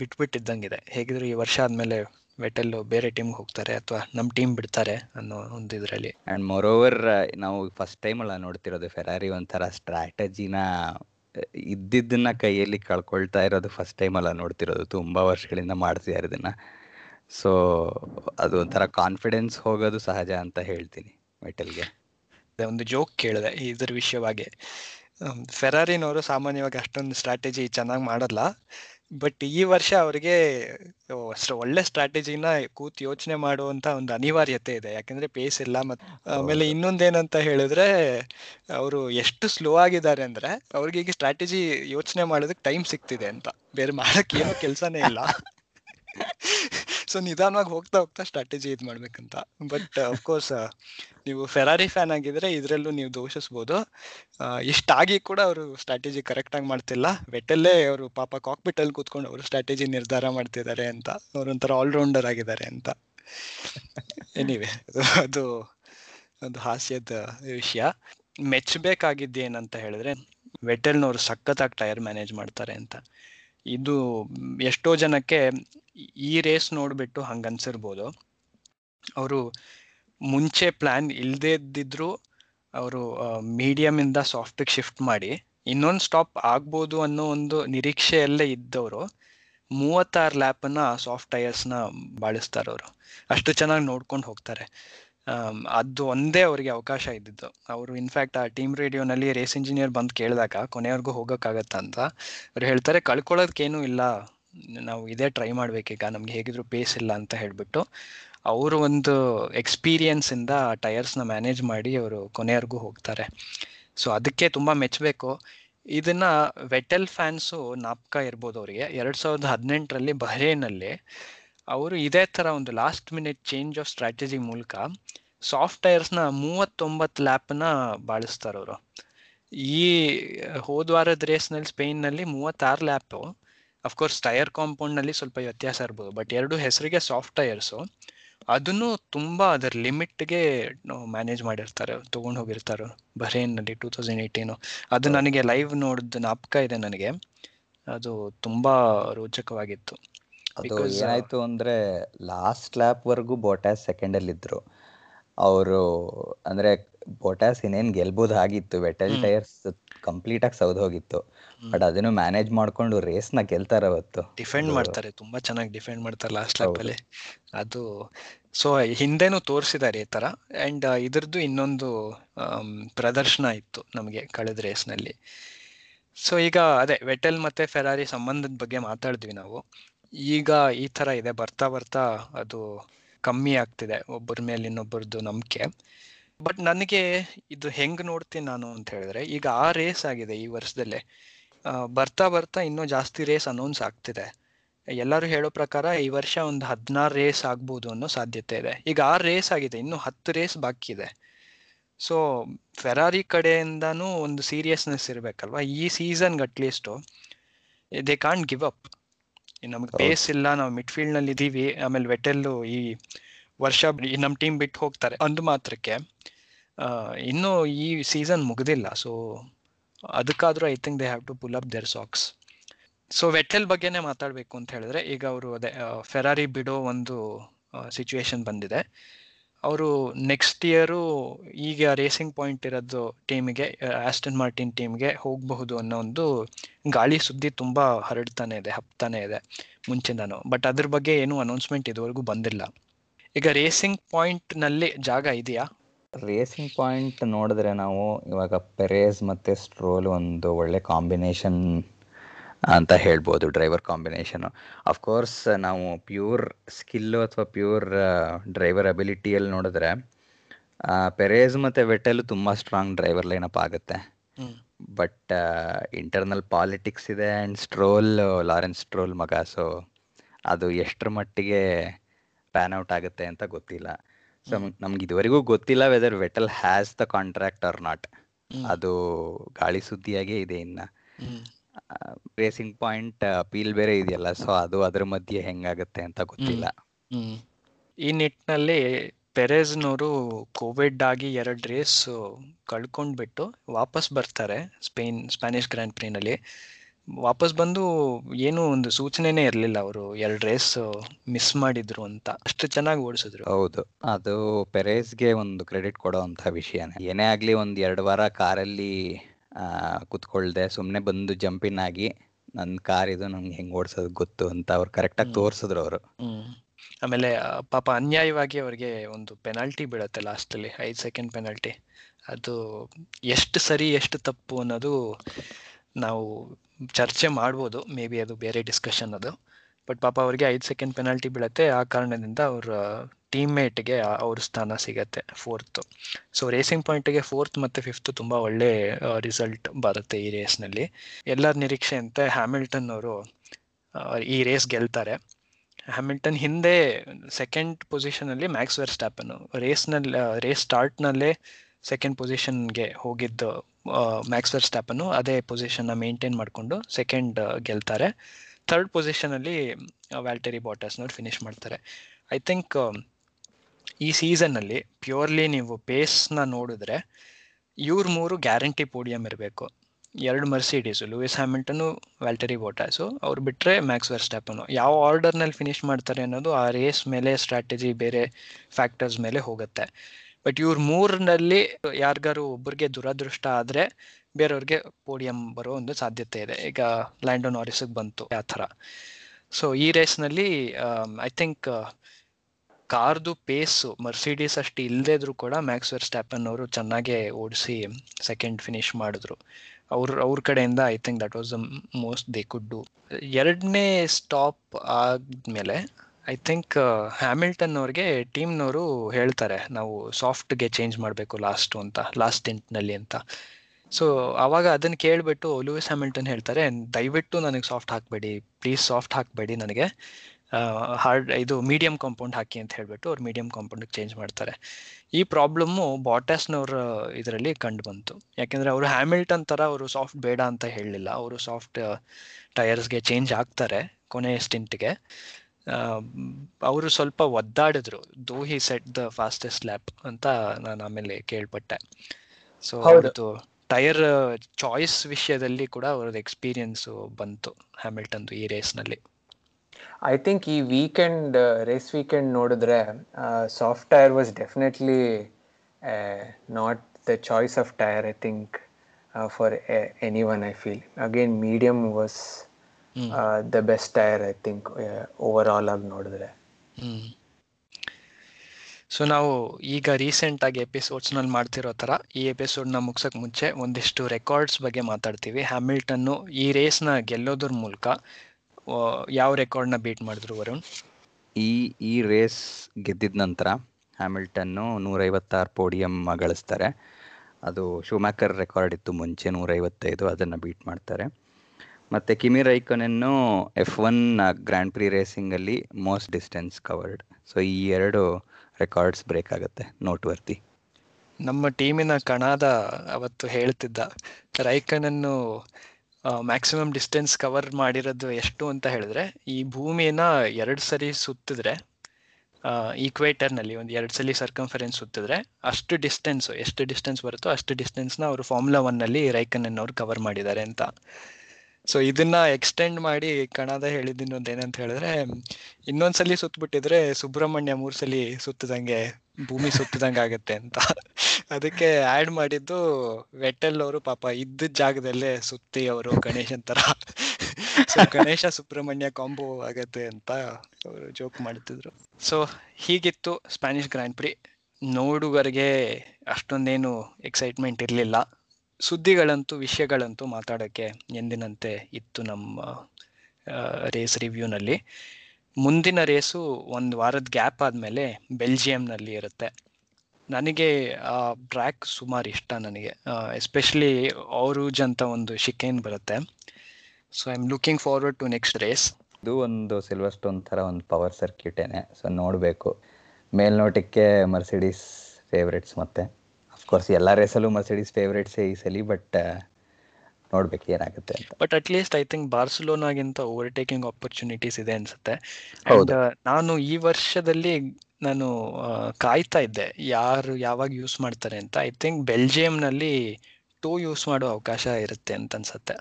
ಬಿಟ್ಬಿಟ್ಟಿದ್ದಂಗಿದೆ. ಹೇಗಿದ್ರು ಈ ವರ್ಷ ಆದ್ಮೇಲೆ ವೆಟೆಲ್ ಬೇರೆ ಟೀಮ್ ಹೋಗ್ತಾರೆ ಅಥವಾ ನಮ್ಮ ಟೀಮ್ ಬಿಡ್ತಾರೆ ಅನ್ನೋ ಒಂದು ಇದರಲ್ಲಿ. ಅಂಡ್ ಮೋರ್ ಓವರ್ ನಾವು ಫಸ್ಟ್ ಟೈಮ್ ಅಲ್ಲ ನೋಡ್ತಿರೋದು ಫೆರಾರಿ ಒಂಥರ ಸ್ಟ್ರಾಟಜಿನ ಇದ್ದಿದ್ದನ್ನ ಕೈಯಲ್ಲಿ ಕಳ್ಕೊಳ್ತಾ ಇರೋದು ಫಸ್ಟ್ ಟೈಮ್ ಅಲ್ಲ ನೋಡ್ತಿರೋದು ತುಂಬಾ ವರ್ಷಗಳಿಂದ ಮಾಡ್ತಿದ್ದಾರೆ ಇದನ್ನ ಸೊ ಅದು ಒಂಥರ ಕಾನ್ಫಿಡೆನ್ಸ್ ಹೋಗೋದು ಸಹಜ ಅಂತ ಹೇಳ್ತೀನಿ ಮೆಟಲ್ಗೆ ಒಂದು ಜೋಕ್ ಕೇಳಿದೆ ಇದ್ರ ವಿಷಯವಾಗಿ. ಫೆರಾರಿನವರು ಸಾಮಾನ್ಯವಾಗಿ ಅಷ್ಟೊಂದು ಸ್ಟ್ರಾಟಜಿ ಚೆನ್ನಾಗಿ ಮಾಡಲ್ಲ. ಬಟ್ ಈ ವರ್ಷ ಅವರಿಗೆ ಒಳ್ಳೆ ಸ್ಟ್ರಾಟಜಿನ ಕೂತ್ ಯೋಚನೆ ಮಾಡುವಂತ ಒಂದು ಅನಿವಾರ್ಯತೆ ಇದೆ. ಯಾಕಂದ್ರೆ ಪೇಸ್ ಇಲ್ಲ ಮತ್ತೆ ಆಮೇಲೆ ಇನ್ನೊಂದೇನಂತ ಹೇಳಿದ್ರೆ ಅವರು ಎಷ್ಟು ಸ್ಲೋ ಆಗಿದ್ದಾರೆ ಅಂದ್ರೆ ಅವ್ರಿಗೆ ಈಗ ಸ್ಟ್ರಾಟಜಿ ಯೋಚನೆ ಮಾಡೋದಕ್ಕೆ ಟೈಮ್ ಸಿಗ್ತಿದೆ ಅಂತ. ಬೇರೆ ಮಾಡಕ್ ಏನೋ ಕೆಲಸನೇ ಇಲ್ಲ. ಸೊ ನಿಧಾನವಾಗಿ ಹೋಗ್ತಾ ಹೋಗ್ತಾ ಸ್ಟ್ರಾಟಜಿ ಇದು ಮಾಡ್ಬೇಕಂತ. ಬಟ್ ಅಫ್ಕೋರ್ಸ್ ನೀವು ಫೆರಾರಿ ಫ್ಯಾನ್ ಆಗಿದ್ರೆ ಇದರಲ್ಲೂ ನೀವು ದೋಷಿಸ್ಬೋದು. ಇಷ್ಟಾಗಿ ಕೂಡ ಅವರು ಸ್ಟ್ರಾಟಜಿ ಕರೆಕ್ಟ್ ಆಗಿ ಮಾಡ್ತಿಲ್ಲ. ವೆಟ್ಟಲ್ಲೇ ಅವರು ಪಾಪ ಕಾಕ್ಪಿಟ್ ಅಲ್ಲಿ ಕೂತ್ಕೊಂಡು ಅವರು ಸ್ಟ್ರಾಟಜಿ ನಿರ್ಧಾರ ಮಾಡ್ತಿದ್ದಾರೆ ಅಂತ. ಅವ್ರೊಂಥರ ಆಲ್ರೌಂಡರ್ ಆಗಿದ್ದಾರೆ ಅಂತ. ಎನಿವೆ ಅದು ಅದು, ಒಂದು ಹಾಸ್ಯದ ವಿಷಯ. ಮೆಚ್ಚಬೇಕಾಗಿದ್ದೇನಂತ ಹೇಳಿದ್ರೆ ವೆಟೆಲ್ನವರು ಸಖತ್ತಾಗಿ ಟೈರ್ ಮ್ಯಾನೇಜ್ ಮಾಡ್ತಾರೆ ಅಂತ. ಇದು ಎಷ್ಟೋ ಜನಕ್ಕೆ ಈ ರೇಸ್ ನೋಡ್ಬಿಟ್ಟು ಹಂಗ ಅನ್ಸಿರ್ಬೋದು ಅವರು ಮುಂಚೆ ಪ್ಲಾನ್ ಇಲ್ಲದೇ ಇದ್ದಿದ್ರು ಅವರು ಮೀಡಿಯಮ್ ಇಂದ ಸಾಫ್ಟ್ಗೆ ಶಿಫ್ಟ್ ಮಾಡಿ, ಇನ್ನೊಂದು ಸ್ಟಾಪ್ ಆಗ್ಬೋದು ಅನ್ನೋ ಒಂದು ನಿರೀಕ್ಷೆಯಲ್ಲೇ ಇದ್ದವರು, ಮೂವತ್ತಾರು ಲ್ಯಾಪನ್ನ ಸಾಫ್ಟ್ ಟೈರ್ಸ್ನ ಬಾಳಿಸ್ತಾರೆ ಅವರು ಅಷ್ಟು ಚೆನ್ನಾಗಿ ನೋಡ್ಕೊಂಡು ಹೋಗ್ತಾರೆ. ಅದು ಒಂದೇ ಅವರಿಗೆ ಅವಕಾಶ ಇದ್ದಿದ್ದು. ಅವರು ಇನ್ಫ್ಯಾಕ್ಟ್ ಆ ಟೀಮ್ ರೇಡಿಯೋನಲ್ಲಿ ರೇಸ್ ಇಂಜಿನಿಯರ್ ಬಂದು ಕೇಳಿದಾಗ ಕೊನೆಯವರೆಗೂ ಹೋಗೋಕ್ಕಾಗತ್ತ ಅಂತ ಅವ್ರು ಹೇಳ್ತಾರೆ ಕಳ್ಕೊಳ್ಳೋದಕ್ಕೇನೂ ಇಲ್ಲ. ನಾವು ಇದೇ ಟ್ರೈ ಮಾಡ್ಬೇಕೀಗ. ನಮ್ಗೆ ಹೇಗಿದ್ರು ಪೇಸ್ ಇಲ್ಲ ಅಂತ ಹೇಳ್ಬಿಟ್ಟು ಅವರು ಒಂದು ಎಕ್ಸ್ಪೀರಿಯನ್ಸ್ ಇಂದ ಟೈರ್ಸ್ನ ಮ್ಯಾನೇಜ್ ಮಾಡಿ ಅವರು ಕೊನೆಯವರೆಗೂ ಹೋಗ್ತಾರೆ. ಸೊ ಅದಕ್ಕೆ ತುಂಬಾ ಮೆಚ್ಚಬೇಕು. ಇದನ್ನ ವೆಟೆಲ್ ಫ್ಯಾನ್ಸು ನಾಪ್ಕ ಇರ್ಬೋದು ಅವರಿಗೆ. ಎರಡ್ ಸಾವಿರದ ಹದಿನೆಂಟರಲ್ಲಿ ಬಹ್ರೇನಲ್ಲಿ ಅವರು ಇದೇ ತರ ಒಂದು last minute change of strategy ಮೂಲಕ ಸಾಫ್ಟ್ ಟೈರ್ಸ್ನ ಮೂವತ್ತೊಂಬತ್ತು ನ ಬಾಳಿಸ್ತಾರೆ ಅವರು. ಈ ಹೋದ ವಾರದ ರೇಸ್ನಲ್ಲಿ ಸ್ಪೇನ್ನಲ್ಲಿ ಮೂವತ್ತಾರು ಲ್ಯಾಪ್. ಅಫ್ಕೋರ್ಸ್ ಟೈರ್ ಕಾಂಪೌಂಡ್ನಲ್ಲಿ ಸ್ವಲ್ಪ ವ್ಯತ್ಯಾಸ ಇರ್ಬೋದು. ಬಟ್ ಎರಡು ಹೆಸರಿಗೆ ಸಾಫ್ಟ್ ಟೈರ್ಸು ಅದನ್ನು ತುಂಬಾ ಅದರ ಲಿಮಿಟ್ಗೆ ಮ್ಯಾನೇಜ್ ಮಾಡಿರ್ತಾರೆ. ತಗೊಂಡು ಹೋಗಿರ್ತಾರೆ. ಬಹ್ರೇನ್ನಲ್ಲಿ ಟೂ ತೌಸಂಡ್ ಏಯ್ಟೀನು. ಅದು ನನಗೆ ಲೈವ್ ನೋಡಿದ ನಾಪಕ ಇದೆ ನನಗೆ. ಅದು ತುಂಬಾ ರೋಚಕವಾಗಿತ್ತು. ಏನಾಯ್ತು ಅಂದ್ರೆ ಲಾಸ್ಟ್ ಲ್ಯಾಪ್ ವರೆಗೂ ಬೋಟಾಸ್ ಸೆಕೆಂಡ್ ಅಲ್ಲಿ ಇದ್ರು ಅವರು ಅಂದ್ರೆ ಬೋಟಾಸ್ ಇನ್ನೇನ್ ಗೆಲ್ಬಹುದು ಆಗಿತ್ತು ವೆಟಲ್. ಟೈರ್ಸ್ ಕಂಪ್ಲೀಟ್ ಆಗಿ ಸೌದ್ ಹೋಗಿತ್ತು. ಬಟ್ ಅದನ್ನು ಮ್ಯಾನೇಜ್ ಮಾಡ್ಕೊಂಡು ರೇಸ್ನ ಗೆಲ್ತಾರ ಅವತ್ತು. ಡಿಫೆಂಡ್ ಮಾಡ್ತಾರೆ ತುಂಬಾ ಚೆನ್ನಾಗಿ ಡಿಫೆಂಡ್ ಮಾಡ್ತಾರೆ ಲಾಸ್ಟ್. ಲ್ಯಾಪ್ ಅಲ್ಲಿ. ಅದು ಸೊ ಹಿಂದೆನೂ ತೋರಿಸಿದ್ದಾರೆ ಈ ತರ. ಅಂಡ್ ಇದ್ರದ್ದು ಇನ್ನೊಂದು ಪ್ರದರ್ಶನ ಇತ್ತು ನಮಗೆ ಕಳೆದ ರೇಸ್ನಲ್ಲಿ. ಸೊ ಈಗ ಅದೇ ವೆಟೆಲ್ ಮತ್ತೆ ಫೆರಾರಿ ಸಂಬಂಧದ ಬಗ್ಗೆ ಮಾತಾಡಿದ್ವಿ ನಾವು. ಈಗ ಈ ತರ ಇದೆ ಬರ್ತಾ ಬರ್ತಾ ಅದು ಕಮ್ಮಿ ಆಗ್ತಿದೆ, ಒಬ್ಬರ ಮೇಲೆ ಇನ್ನೊಬ್ಬರದ್ದು ನಂಬಿಕೆ. ಬಟ್ ನನಗೆ ಇದು ಹೆಂಗ್ ನೋಡ್ತೀನಿ ನಾನು ಅಂತ ಹೇಳಿದ್ರೆ, ಈಗ ಆ ರೇಸ್ ಆಗಿದೆ ಈ ವರ್ಷದಲ್ಲೇ. ಬರ್ತಾ ಬರ್ತಾ ಇನ್ನೂ ಜಾಸ್ತಿ ರೇಸ್ ಅನೌನ್ಸ್ ಆಗ್ತಿದೆ. ಎಲ್ಲರೂ ಹೇಳೋ ಪ್ರಕಾರ ಈ ವರ್ಷ ಒಂದು ಹದಿನಾರು ರೇಸ್ ಆಗ್ಬೋದು ಅನ್ನೋ ಸಾಧ್ಯತೆ ಇದೆ. ಈಗ ಆ ರೇಸ್ ಆಗಿದೆ, ಇನ್ನು ಹತ್ತು ರೇಸ್ ಬಾಕಿ ಇದೆ. ಸೊ ಫೆರಾರಿ ಕಡೆಯಿಂದಾನು ಒಂದು ಸೀರಿಯಸ್ನೆಸ್ ಇರಬೇಕಲ್ವಾ? ಈ ಸೀಸನ್ಗೆ at least they can't give up ನಮಗೆ ಬೇಸ್ ಪೇಸ್ ಇಲ್ಲ ನಾವು ಮಿಡ್ ಫೀಲ್ಡ್ನಲ್ಲಿ ಇದೀವಿ. ಆಮೇಲೆ ವೆಟೆಲ್ಲು ಈ ವರ್ಷ ನಮ್ಮ ಟೀಮ್ ಬಿಟ್ಟು ಹೋಗ್ತಾರೆ. ಅಂದು ಮಾತ್ರಕ್ಕೆ ಇನ್ನು ಇನ್ನೂ ಈ ಸೀಸನ್ ಮುಗ್ದಿಲ್ಲ. So ಅದಕ್ಕಾದ್ರೂ I think they have to pull up their socks so Vettel ಬಗ್ಗೆನೇ ಮಾತಾಡಬೇಕು ಅಂತ ಹೇಳಿದ್ರೆ ಈಗ ಅವರು ಅದೇ ಫೆರಾರಿ ಬಿಡೋ ಒಂದು ಸಿಚುವೇಶನ್ ಬಂದಿದೆ. ಅವರು ನೆಕ್ಸ್ಟ್ ಇಯರು ಈಗ ರೇಸಿಂಗ್ ಪಾಯಿಂಟ್ ಇರೋದು ಟೀಮಿಗೆ ಆಸ್ಟನ್ ಮಾರ್ಟಿನ್ ಟೀಮ್ಗೆ ಹೋಗಬಹುದು ಅನ್ನೋ ಒಂದು ಗಾಳಿ ಸುದ್ದಿ ತುಂಬಾ ಹರಡ್ತಾನೆ ಇದೆ, ಹಪ್ತಾನೆ ಇದೆ ಮುಂಚಿಂದಾನು ಬಟ್ ಅದ್ರ ಬಗ್ಗೆ ಏನು ಅನೌನ್ಸ್ಮೆಂಟ್ ಇದುವರೆಗೂ ಬಂದಿಲ್ಲ. ಈಗ ರೇಸಿಂಗ್ ಪಾಯಿಂಟ್ನಲ್ಲಿ ಜಾಗ ಇದೆಯಾ? ರೇಸಿಂಗ್ ಪಾಯಿಂಟ್ ನೋಡಿದ್ರೆ ನಾವು ಇವಾಗ ಪೆರೇಸ್ ಮತ್ತೆ ಸ್ಟ್ರೋಲ್ ಒಂದು ಒಳ್ಳೆ ಕಾಂಬಿನೇಷನ್ ಅಂತ ಹೇಳ್ಬೋದು ಡ್ರೈವರ್ ಕಾಂಬಿನೇಷನ್ ಅಫ್ಕೋರ್ಸ್ ನಾವು ಪ್ಯೂರ್ ಸ್ಕಿಲ್ಲು ಅಥವಾ ಪ್ಯೂರ್ ಡ್ರೈವರ್ ಅಬಿಲಿಟಿಯಲ್ಲಿ ನೋಡಿದ್ರೆ ಪೆರೇಸ್ ಮತ್ತು ವೆಟೆಲು ತುಂಬ ಸ್ಟ್ರಾಂಗ್ ಡ್ರೈವರ್ ಲೈನಪ್ ಆಗುತ್ತೆ. ಬಟ್ ಇಂಟರ್ನಲ್ ಪಾಲಿಟಿಕ್ಸ್ ಇದೆ ಆ್ಯಂಡ್ ಸ್ಟ್ರೋಲ್ ಲಾರೆನ್ಸ್ ಸ್ಟ್ರೋಲ್ ಮಗ. ಸೊ ಅದು ಎಷ್ಟರ ಮಟ್ಟಿಗೆ ಪ್ಯಾನ್ ಔಟ್ ಆಗುತ್ತೆ ಅಂತ ಗೊತ್ತಿಲ್ಲ. ಸೊ ನಮ್ಗೆ ಇದುವರೆಗೂ ಗೊತ್ತಿಲ್ಲ whether Vettel has the contract or not ಅದು ಗಾಳಿ ಸುದ್ದಿಯಾಗೇ ಇದೆ ಇನ್ನ. ರೇಸಿಂಗ್ ಪಾಯಿಂಟ್ ಅಪೀಲ್ ಬೇರೆ ಇದೆಯಲ್ಲ ಸೊ ಅದು ಅದ್ರ ಮಧ್ಯೆ ಹೆಂಗಾಗುತ್ತೆ ಅಂತ ಗೊತ್ತಿಲ್ಲ. ಈ ನಿಟ್ಟಿನಲ್ಲಿ ಪೆರೇಸ್ನವರು ಕೋವಿಡ್ ಆಗಿ ಎರಡು ರೇಸ್ ಕಳ್ಕೊಂಡ್ಬಿಟ್ಟು ವಾಪಸ್ ಬರ್ತಾರೆ ಸ್ಪೇನ್ ಸ್ಪ್ಯಾನಿಷ್ ಗ್ರ್ಯಾಂಡ್ ಪ್ರೀನಲ್ಲಿ. ವಾಪಸ್ ಬಂದು ಏನು ಒಂದು ಸೂಚನೆನೇ ಇರಲಿಲ್ಲ ಅವರು ಎರಡು ರೇಸ್ ಮಿಸ್ ಮಾಡಿದ್ರು ಅಂತ. ಅಷ್ಟು ಚೆನ್ನಾಗಿ ಓಡಿಸಿದ್ರು. ಹೌದು. ಅದು ಪೆರೇಸ್ಗೆ ಒಂದು ಕ್ರೆಡಿಟ್ ಕೊಡೋವಂಥ ವಿಷಯನೇ. ಏನೇ ಆಗ್ಲಿ ಒಂದ್ ಎರಡು ವಾರ ಕಾರಲ್ಲಿ ಕುತ್ಕೊಳ್ದೆ ಸುಮ್ಮನೆ ಬಂದು ಜಂಪಿನ್ ಆಗಿ ನನ್ನ ಕಾರ್ ಇದು ನಂಗೆ ಹೆಂಗ್ ಓಡಿಸೋದು ಗೊತ್ತು ಅಂತ ಅವ್ರು ಕರೆಕ್ಟಾಗಿ. ತೋರಿಸಿದ್ರು ಅವರು. ಆಮೇಲೆ ಪಾಪ ಅನ್ಯಾಯವಾಗಿ ಅವರಿಗೆ ಒಂದು ಪೆನಾಲ್ಟಿ ಬೀಳುತ್ತೆ ಲಾಸ್ಟಲ್ಲಿ ಐದು ಸೆಕೆಂಡ್ ಪೆನಾಲ್ಟಿ ಅದು ಎಷ್ಟು ಸರಿ ಎಷ್ಟು ತಪ್ಪು ಅನ್ನೋದು ನಾವು ಚರ್ಚೆ ಮಾಡ್ಬೋದು. ಮೇ ಬಿ ಅದು ಬೇರೆ ಡಿಸ್ಕಷನ್ ಅದು. ಬಟ್ ಪಾಪ ಅವ್ರಿಗೆ ಐದು ಸೆಕೆಂಡ್ ಪೆನಾಲ್ಟಿ ಬೀಳುತ್ತೆ ಆ ಕಾರಣದಿಂದ ಅವ್ರ ಟೀಮ್ಮೇಟ್ಗೆ ಅವ್ರ ಸ್ಥಾನ ಸಿಗತ್ತೆ ಫೋರ್ತ್ ಸೊ ರೇಸಿಂಗ್ ಪಾಯಿಂಟ್ಗೆ ಫೋರ್ತ್ ಮತ್ತೆ ಫಿಫ್ತ್ ತುಂಬಾ ಒಳ್ಳೆ ರಿಸಲ್ಟ್ ಬರುತ್ತೆ ಈ ರೇಸ್ನಲ್ಲಿ ಎಲ್ಲರ ನಿರೀಕ್ಷೆಯಂತೆ ಹ್ಯಾಮಿಲ್ಟನ್ ಅವರು ಈ ರೇಸ್ ಗೆಲ್ತಾರೆ. ಹ್ಯಾಮಿಲ್ಟನ್ ಹಿಂದೆ ಸೆಕೆಂಡ್ ಪೊಸಿಷನ್ ಅಲ್ಲಿ ಮ್ಯಾಕ್ಸ್ ವೆರ್ ಸ್ಟಾಪನ್ ರೇಸ್ನಲ್ಲಿ ರೇಸ್ ಸ್ಟಾರ್ಟ್ ನಲ್ಲೇ ಸೆಕೆಂಡ್ ಪೊಸಿಷನ್ಗೆ ಹೋಗಿದ್ದು ಮ್ಯಾಕ್ಸ್ ವೆರ್ ಸ್ಟಾಪನ್ನು ಅದೇ ಪೊಸಿಷನ್ ಮೇಂಟೈನ್ ಮಾಡಿಕೊಂಡು ಸೆಕೆಂಡ್ ಗೆಲ್ತಾರೆ. ಥರ್ಡ್ ಪೊಸಿಷನ್ ಅಲ್ಲಿ ವ್ಯಾಲ್ಟರಿ ಬಾಟಸ್ನವ್ರು ಫಿನಿಶ್ ಮಾಡ್ತಾರೆ. ಐ ಥಿಂಕ್ ಈ ಸೀಸನ್ ಅಲ್ಲಿ ಪ್ಯೂರ್ಲಿ ನೀವು ಪೇಸ್ನ ನೋಡಿದ್ರೆ ಇವ್ರ ಮೂರು ಗ್ಯಾರಂಟಿ ಪೋಡಿಯಂ ಇರಬೇಕು. ಎರಡು Mercedes Lewis Hamilton Valtteri Bottas ಅವ್ರು ಬಿಟ್ಟರೆ ಮ್ಯಾಕ್ಸ್ ವರ್ಸ್ಟ್ಯಾಪನು ಯಾವ ಆರ್ಡರ್ನಲ್ಲಿ ಫಿನಿಶ್ ಮಾಡ್ತಾರೆ ಅನ್ನೋದು ಆ ರೇಸ್ ಮೇಲೆ ಸ್ಟ್ರಾಟಜಿ ಬೇರೆ ಫ್ಯಾಕ್ಟರ್ಸ್ ಮೇಲೆ ಹೋಗುತ್ತೆ. ಬಟ್ ಇವ್ರ ಮೂರನಲ್ಲಿ ಯಾರಿಗಾರು ಒಬ್ಬರಿಗೆ ದುರದೃಷ್ಟ ಆದರೆ ಬೇರೆಯವ್ರಿಗೆ ಪೋಡಿಯಂ ಬರೋ ಒಂದು ಸಾಧ್ಯತೆ ಇದೆ. ಈಗ ಲ್ಯಾಂಡೋ ನಾರಿಸ್ಗೆ ಬಂತು. ಆ ಥರ. ಸೊ ಈ ರೇಸ್ನಲ್ಲಿ ಐ ಥಿಂಕ್ ಕಾರ್ದು ಪೇಸು ಮರ್ಸಿಡೀಸ್ ಅಷ್ಟು ಇಲ್ಲದೇ ಇದ್ರು ಕೂಡ ಮ್ಯಾಕ್ಸ್ ವೆರ್ ಸ್ಟ್ಯಾಪನ್ ಅವರು ಚೆನ್ನಾಗೇ ಓಡಿಸಿ ಸೆಕೆಂಡ್ ಫಿನಿಶ್ ಮಾಡಿದ್ರು. ಅವ್ರ ಅವ್ರ ಕಡೆಯಿಂದ I think that was the most they could do ಎರಡನೇ ಸ್ಟಾಪ್ ಆದ್ಮೇಲೆ ಐ ಥಿಂಕ್ ಹ್ಯಾಮಿಲ್ಟನ್ ಅವ್ರಿಗೆ ಟೀಮ್ನವರು ಹೇಳ್ತಾರೆ, ನಾವು ಸಾಫ್ಟ್ಗೆ ಚೇಂಜ್ ಮಾಡಬೇಕು ಲಾಸ್ಟ್ ಅಂತ ಲಾಸ್ಟ್ ಟೆಂಟ್ನಲ್ಲಿ ಅಂತ. ಸೊ ಆವಾಗ ಅದನ್ನು ಕೇಳಿಬಿಟ್ಟು ಲೂಯಿಸ್ ಹ್ಯಾಮಿಲ್ಟನ್ ಹೇಳ್ತಾರೆ, ದಯವಿಟ್ಟು ನನಗೆ ಸಾಫ್ಟ್ ಹಾಕಬೇಡಿ ಪ್ಲೀಸ್ ಸಾಫ್ಟ್ ಹಾಕಬೇಡಿ ನನಗೆ. ಹಾರ್ಡ್ ಇದು ಮೀಡಿಯಂ ಕಾಂಪೌಂಡ್ ಹಾಕಿ ಅಂತ ಹೇಳ್ಬಿಟ್ಟು ಅವ್ರು ಮೀಡಿಯಂ ಕಾಂಪೌಂಡ್ ಚೇಂಜ್ ಮಾಡ್ತಾರೆ. ಈ ಪ್ರಾಬ್ಲಮ್ಮು ಬಾಟಸ್ನವ್ರ ಇದರಲ್ಲಿ ಕಂಡು ಬಂತು. ಯಾಕೆಂದ್ರೆ ಅವರು ಹ್ಯಾಮಿಲ್ಟನ್ ಥರ ಅವರು ಸಾಫ್ಟ್ ಬೇಡ ಅಂತ ಹೇಳಲಿಲ್ಲ. ಅವರು ಸಾಫ್ಟ್ ಟೈರ್ಸ್ಗೆ ಚೇಂಜ್ ಆಗ್ತಾರೆ ಕೊನೆ ಸ್ಟಿಂಟ್ಗೆ ಅವರು ಸ್ವಲ್ಪ ಒದ್ದಾಡಿದ್ರು. Though he set the fastest lap ಅಂತ ನಾನು ಆಮೇಲೆ ಕೇಳ್ಪಟ್ಟೆ. ಸೊ ಅವ್ರದ್ದು ಟೈರ್ ಚಾಯ್ಸ್ ವಿಷಯದಲ್ಲಿ ಕೂಡ ಅವ್ರದ್ದು ಎಕ್ಸ್ಪೀರಿಯನ್ಸು ಬಂತು ಹ್ಯಾಮಿಲ್ಟನ್ದು ಈ ರೇಸ್ನಲ್ಲಿ ಐ ಥಿಂಕ್ ಈ ವೀಕೆಂಡ್ ರೇಸ್ ವೀಕೆಂಡ್ ನೋಡಿದ್ರೆ soft tyre was definitely not the choice of tyre I think for anyone I feel again medium was the best tyre I think overall ಆಗಿ ನೋಡಿದ್ರೆ. ಸೊ ನಾವು ಈಗ ರೀಸೆಂಟ್ ಆಗಿ ಎಪಿಸೋಡ್ಸ್ನಲ್ಲಿ ಮಾಡ್ತಿರೋ ಥರ ಈ ಎಪಿಸೋಡ್ನ ಮುಗ್ಸೋಕ್ಕೆ ಮುಂಚೆ ಒಂದಿಷ್ಟು ರೆಕಾರ್ಡ್ಸ್ ಬಗ್ಗೆ ಮಾತಾಡ್ತೀವಿ. ಹ್ಯಾಮಿಲ್ಟನ್ನು ಈ ರೇಸ್ನ ಗೆಲ್ಲೋದ್ರ ಮೂಲಕ ಯಾವ ರೆಕಾರ್ಡ್ನ ಬೀಟ್ ಮಾಡಿದ್ರು ವರುಣ್? ಈ ಈ ರೇಸ್ ಗೆದ್ದಿದ ನಂತರ ಹ್ಯಾಮಿಲ್ಟನ್ನು ನೂರೈವತ್ತಾರು ಪೋಡಿಯಂ ಗಳಿಸ್ತಾರೆ ಅದು ಶಿವಮಾಕರ್ ರೆಕಾರ್ಡ್ ಇತ್ತು ಮುಂಚೆ ನೂರೈವತ್ತೈದು ಅದನ್ನು ಬೀಟ್ ಮಾಡ್ತಾರೆ. ಮತ್ತು ಕಿಮಿ ರೈಕನನ್ನು ಎಫ್ ಒನ್ ಗ್ರ್ಯಾಂಡ್ ಪ್ರಿ ರೇಸಿಂಗಲ್ಲಿ ಮೋಸ್ಟ್ ಡಿಸ್ಟೆನ್ಸ್ ಕವರ್ಡ್ ಸೊ ಈ ಎರಡು ರೆಕಾರ್ಡ್ಸ್ ಬ್ರೇಕ್ ಆಗುತ್ತೆ ನೋಟ್ ವರ್ತಿ ನಮ್ಮ ಟೀಮಿನ ಕಣಾದ ಅವತ್ತು ಹೇಳ್ತಿದ್ದ ರೈಕನನ್ನು ಮ್ಯಾಕ್ಸಿಮಮ್ ಡಿಸ್ಟೆನ್ಸ್ ಕವರ್ ಮಾಡಿರೋದು ಎಷ್ಟು ಅಂತ ಹೇಳಿದ್ರೆ, ಈ ಭೂಮಿನ ಎರಡು ಸರಿ ಸುತ್ತಿದ್ರೆ ಈಕ್ವೇಟರ್ನಲ್ಲಿ ಒಂದು ಎರಡು ಸಲ ಸರ್ಕಂಫರೆನ್ಸ್ ಸುತ್ತಿದ್ರೆ, ಅಷ್ಟು ಡಿಸ್ಟೆನ್ಸ್ ಎಷ್ಟು ಡಿಸ್ಟೆನ್ಸ್ ಬರುತ್ತೋ ಅಷ್ಟು ಡಿಸ್ಟೆನ್ಸ್ನ ಅವರು ಫಾರ್ಮುಲಾ ಒನ್ನಲ್ಲಿ ರೈಕನನ್ನು ಅವ್ರು ಕವರ್ ಮಾಡಿದ್ದಾರೆ ಅಂತ. ಸೊ ಇದನ್ನ ಎಕ್ಸ್ಟೆಂಡ್ ಮಾಡಿ ಕಣದ ಒಂದು ಏನಂತ ಹೇಳಿದ್ರೆ, ಇನ್ನೊಂದ್ಸಲಿ ಸುತ್ತಬಿಟ್ಟಿದ್ರೆ ಸುಬ್ರಹ್ಮಣ್ಯ ಮೂರು ಸಲಿ ಸುತ್ತದಂಗೆ ಭೂಮಿ ಸುತ್ತದಂಗೆ ಆಗತ್ತೆ ಅಂತ. ಅದಕ್ಕೆ ಆಡ್ ಮಾಡಿದ್ದು ವೆಟ್ಟಲ್ ಅವರು ಪಾಪ ಇದ್ದ ಜಾಗದಲ್ಲೇ ಸುತ್ತಿ ಅವರು ಗಣೇಶನ್ ತರ. ಸೊ ಗಣೇಶ ಸುಬ್ರಹ್ಮಣ್ಯ ಕಾಂಬೋ ಆಗತ್ತೆ ಅಂತ ಅವರು ಜೋಕ್ ಮಾಡ್ತಿದ್ರು. ಸೊ ಹೀಗಿತ್ತು ಸ್ಪ್ಯಾನಿಷ್ ಗ್ರ್ಯಾಂಡ್ ಪ್ರಿ ನೋಡುಗರಿಗೆ ಅಷ್ಟೊಂದೇನು ಎಕ್ಸೈಟ್ಮೆಂಟ್ ಇರಲಿಲ್ಲ. ಸುದ್ದಿಗಳಂತೂ, ವಿಷಯಗಳಂತೂ ಮಾತಾಡೋಕ್ಕೆ ಎಂದಿನಂತೆ ಇತ್ತು ನಮ್ಮ ರೇಸ್ ರಿವ್ಯೂನಲ್ಲಿ ಮುಂದಿನ ರೇಸು ಒಂದು ವಾರದ ಗ್ಯಾಪ್ ಆದಮೇಲೆ ಬೆಲ್ಜಿಯಂನಲ್ಲಿ ಇರುತ್ತೆ. ನನಗೆ, ಆ ಟ್ರ್ಯಾಕ್ ಸುಮಾರು ಇಷ್ಟ ನನಗೆ. ಎಸ್ಪೆಷಲಿ ಔರೂಜ್ ಅಂತ ಒಂದು ಶಿಕೇನ್ ಬರುತ್ತೆ. So I am looking forward to next race ಇದು ಒಂದು ಸಿಲ್ವರ್ ಸ್ಟೋನ್ ಥರ ಒಂದು ಪವರ್ ಸರ್ಕ್ಯೂಟೇನೆ ಸೊ ನೋಡಬೇಕು. ಮೇಲ್ನೋಟಕ್ಕೆ ಮರ್ಸಿಡೀಸ್ ಫೇವ್ರೇಟ್ಸ್ ಮತ್ತೆ. ಅಫ್ಕೋರ್ಸ್ ಎಲ್ಲ ರೇಸಲ್ಲೂ ಮರ್ಸಿಡೀಸ್ ಫೇವ್ರೇಟ್ಸೇ ಈ ಸಲಿ ಬಟ್ ನೋಡ್ಬೇಕು ಏನಾಗುತ್ತೆ but at least I think ಬಾರ್ಸಲೋನಾಗಿಂತ overtaking opportunities ಇದೆ ಅನ್ಸುತ್ತೆ. ಹೌದು. ನಾನು ಈ ವರ್ಷದಲ್ಲಿ ನಾನು ಕಾಯ್ತಾ ಇದ್ದೆ. ಯಾರು ಯಾವಾಗ ಯೂಸ್ ಮಾಡ್ತಾರೆ ಅಂತ. ಐ ಥಿಂಕ್ ಬೆಲ್ಜಿಯಂನಲ್ಲಿ ಟೂ ಯೂಸ್ ಮಾಡೋ ಅವಕಾಶ ಇರುತ್ತೆ ಅಂತ ಅನ್ಸುತ್ತೆ.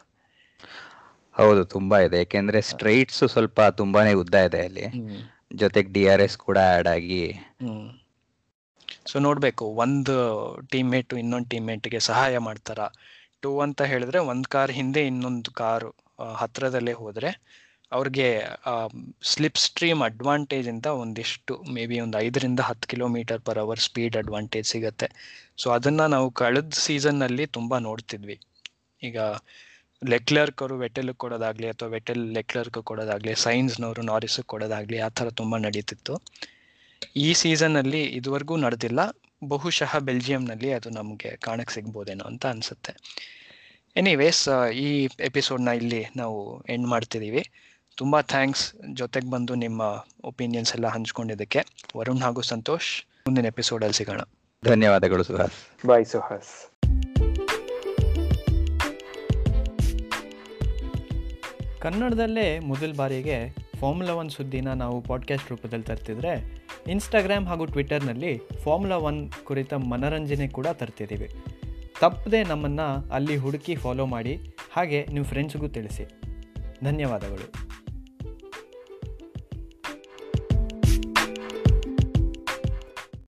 ಹೌದು ತುಂಬಾ ಇದೆ. ಯಾಕೆಂದ್ರೆ ಸ್ಟ್ರೈಟ್ಸ್ ಸ್ವಲ್ಪ ತುಂಬಾನೇ ಉದ್ದ ಇದೆ ಅಲ್ಲಿ. ಜೊತೆಗೆ ಡಿ ಆರ್ ಎಸ್ ಕೂಡ ಆಡ್ ಆಗಿ ಸೊ ನೋಡ್ಬೇಕು ಒಂದು ಟೀಮ್ ಮೇಟ್ ಇನ್ನೊಂದು ಟೀಮ್ಮೇಟ್ಗೆ ಸಹಾಯ ಮಾಡ್ತಾರ? ಟೂ ಅಂತ ಹೇಳಿದ್ರೆ ಒಂದ್ ಕಾರ್ ಹಿಂದೆ ಇನ್ನೊಂದು ಕಾರು ಹತ್ರದಲ್ಲೇ ಹೋದ್ರೆ ಅವ್ರಿಗೆ ಸ್ಲಿಪ್ ಸ್ಟ್ರೀಮ್ ಅಡ್ವಾಂಟೇಜ್ ಅಂತ ಒಂದಿಷ್ಟು ಮೇ ಬಿ ಒಂದು ಐದರಿಂದ ಹತ್ತು kilometre per hour speed advantage ಸಿಗತ್ತೆ. ಸೊ ಅದನ್ನ ನಾವು ಕಳೆದ ಸೀಸನ್ನಲ್ಲಿ ತುಂಬಾ ನೋಡ್ತಿದ್ವಿ. ಈಗ ಲೆಕ್ಲರ್ಕ್ ಅವರು ವೆಟೆಲ್ ಕೊಡೋದಾಗ್ಲಿ ಅಥವಾ ವೆಟೆಲ್ ಲೆಕ್ಲರ್ಕ್ ಕೊಡೋದಾಗ್ಲಿ ಸೈನ್ಸ್ನವರು ನಾರಿಸ್ ಕೊಡೋದಾಗ್ಲಿ, ಆ ಥರ ತುಂಬಾ ನಡೀತಿತ್ತು. ಈ ಸೀಸನ್ ಅಲ್ಲಿ ಇದುವರೆಗೂ ನಡೆದಿಲ್ಲ. ಬಹುಶಃ ಬೆಲ್ಜಿಯಂನಲ್ಲಿ ಅದು ನಮಗೆ ಕಾಣಕ್ಕೆ ಸಿಗ್ಬೋದೇನೋ ಅಂತ ಅನ್ಸುತ್ತೆ. ಎನಿವೇಸ್ ಈ ಎಪಿಸೋಡ್ನ ಇಲ್ಲಿ ನಾವು ಎಂಡ್ ಮಾಡ್ತಿದ್ದೀವಿ ತುಂಬ ಥ್ಯಾಂಕ್ಸ್ ಜೊತೆಗೆ ಬಂದು ನಿಮ್ಮ ಒಪಿನಿಯನ್ಸ್ ಎಲ್ಲ ಹಂಚ್ಕೊಂಡಿದ್ದಕ್ಕೆ. ವರುಣ್ ಹಾಗೂ ಸಂತೋಷ್ ಮುಂದಿನ ಎಪಿಸೋಡಲ್ಲಿ ಸಿಗೋಣ. ಧನ್ಯವಾದಗಳು ಸುಹಾಸ್. ಬಾಯ್ ಸುಹಾಸ್. ಕನ್ನಡದಲ್ಲೇ ಮೊದಲ ಬಾರಿಗೆ ಫಾರ್ಮುಲಾ ಒನ್ ಸುದ್ದಿನ ನಾವು ಪಾಡ್ಕಾಸ್ಟ್ ರೂಪದಲ್ಲಿ ತರ್ತಿದ್ರೆ ಇನ್ಸ್ಟಾಗ್ರಾಮ್ ಹಾಗೂ ಟ್ವಿಟ್ಟರ್ನಲ್ಲಿ ಫಾರ್ಮುಲಾ ಒನ್ ಕುರಿತ ಮನರಂಜನೆ ಕೂಡ ತರ್ತಿದ್ದೀವಿ. ತಪ್ಪದೆ ನಮ್ಮನ್ನು ಅಲ್ಲಿ ಹುಡುಕಿ ಫಾಲೋ ಮಾಡಿ, ಹಾಗೆ ನಿಮ್ಮ ಫ್ರೆಂಡ್ಸ್ಗೂ ತಿಳಿಸಿ. ಧನ್ಯವಾದಗಳು.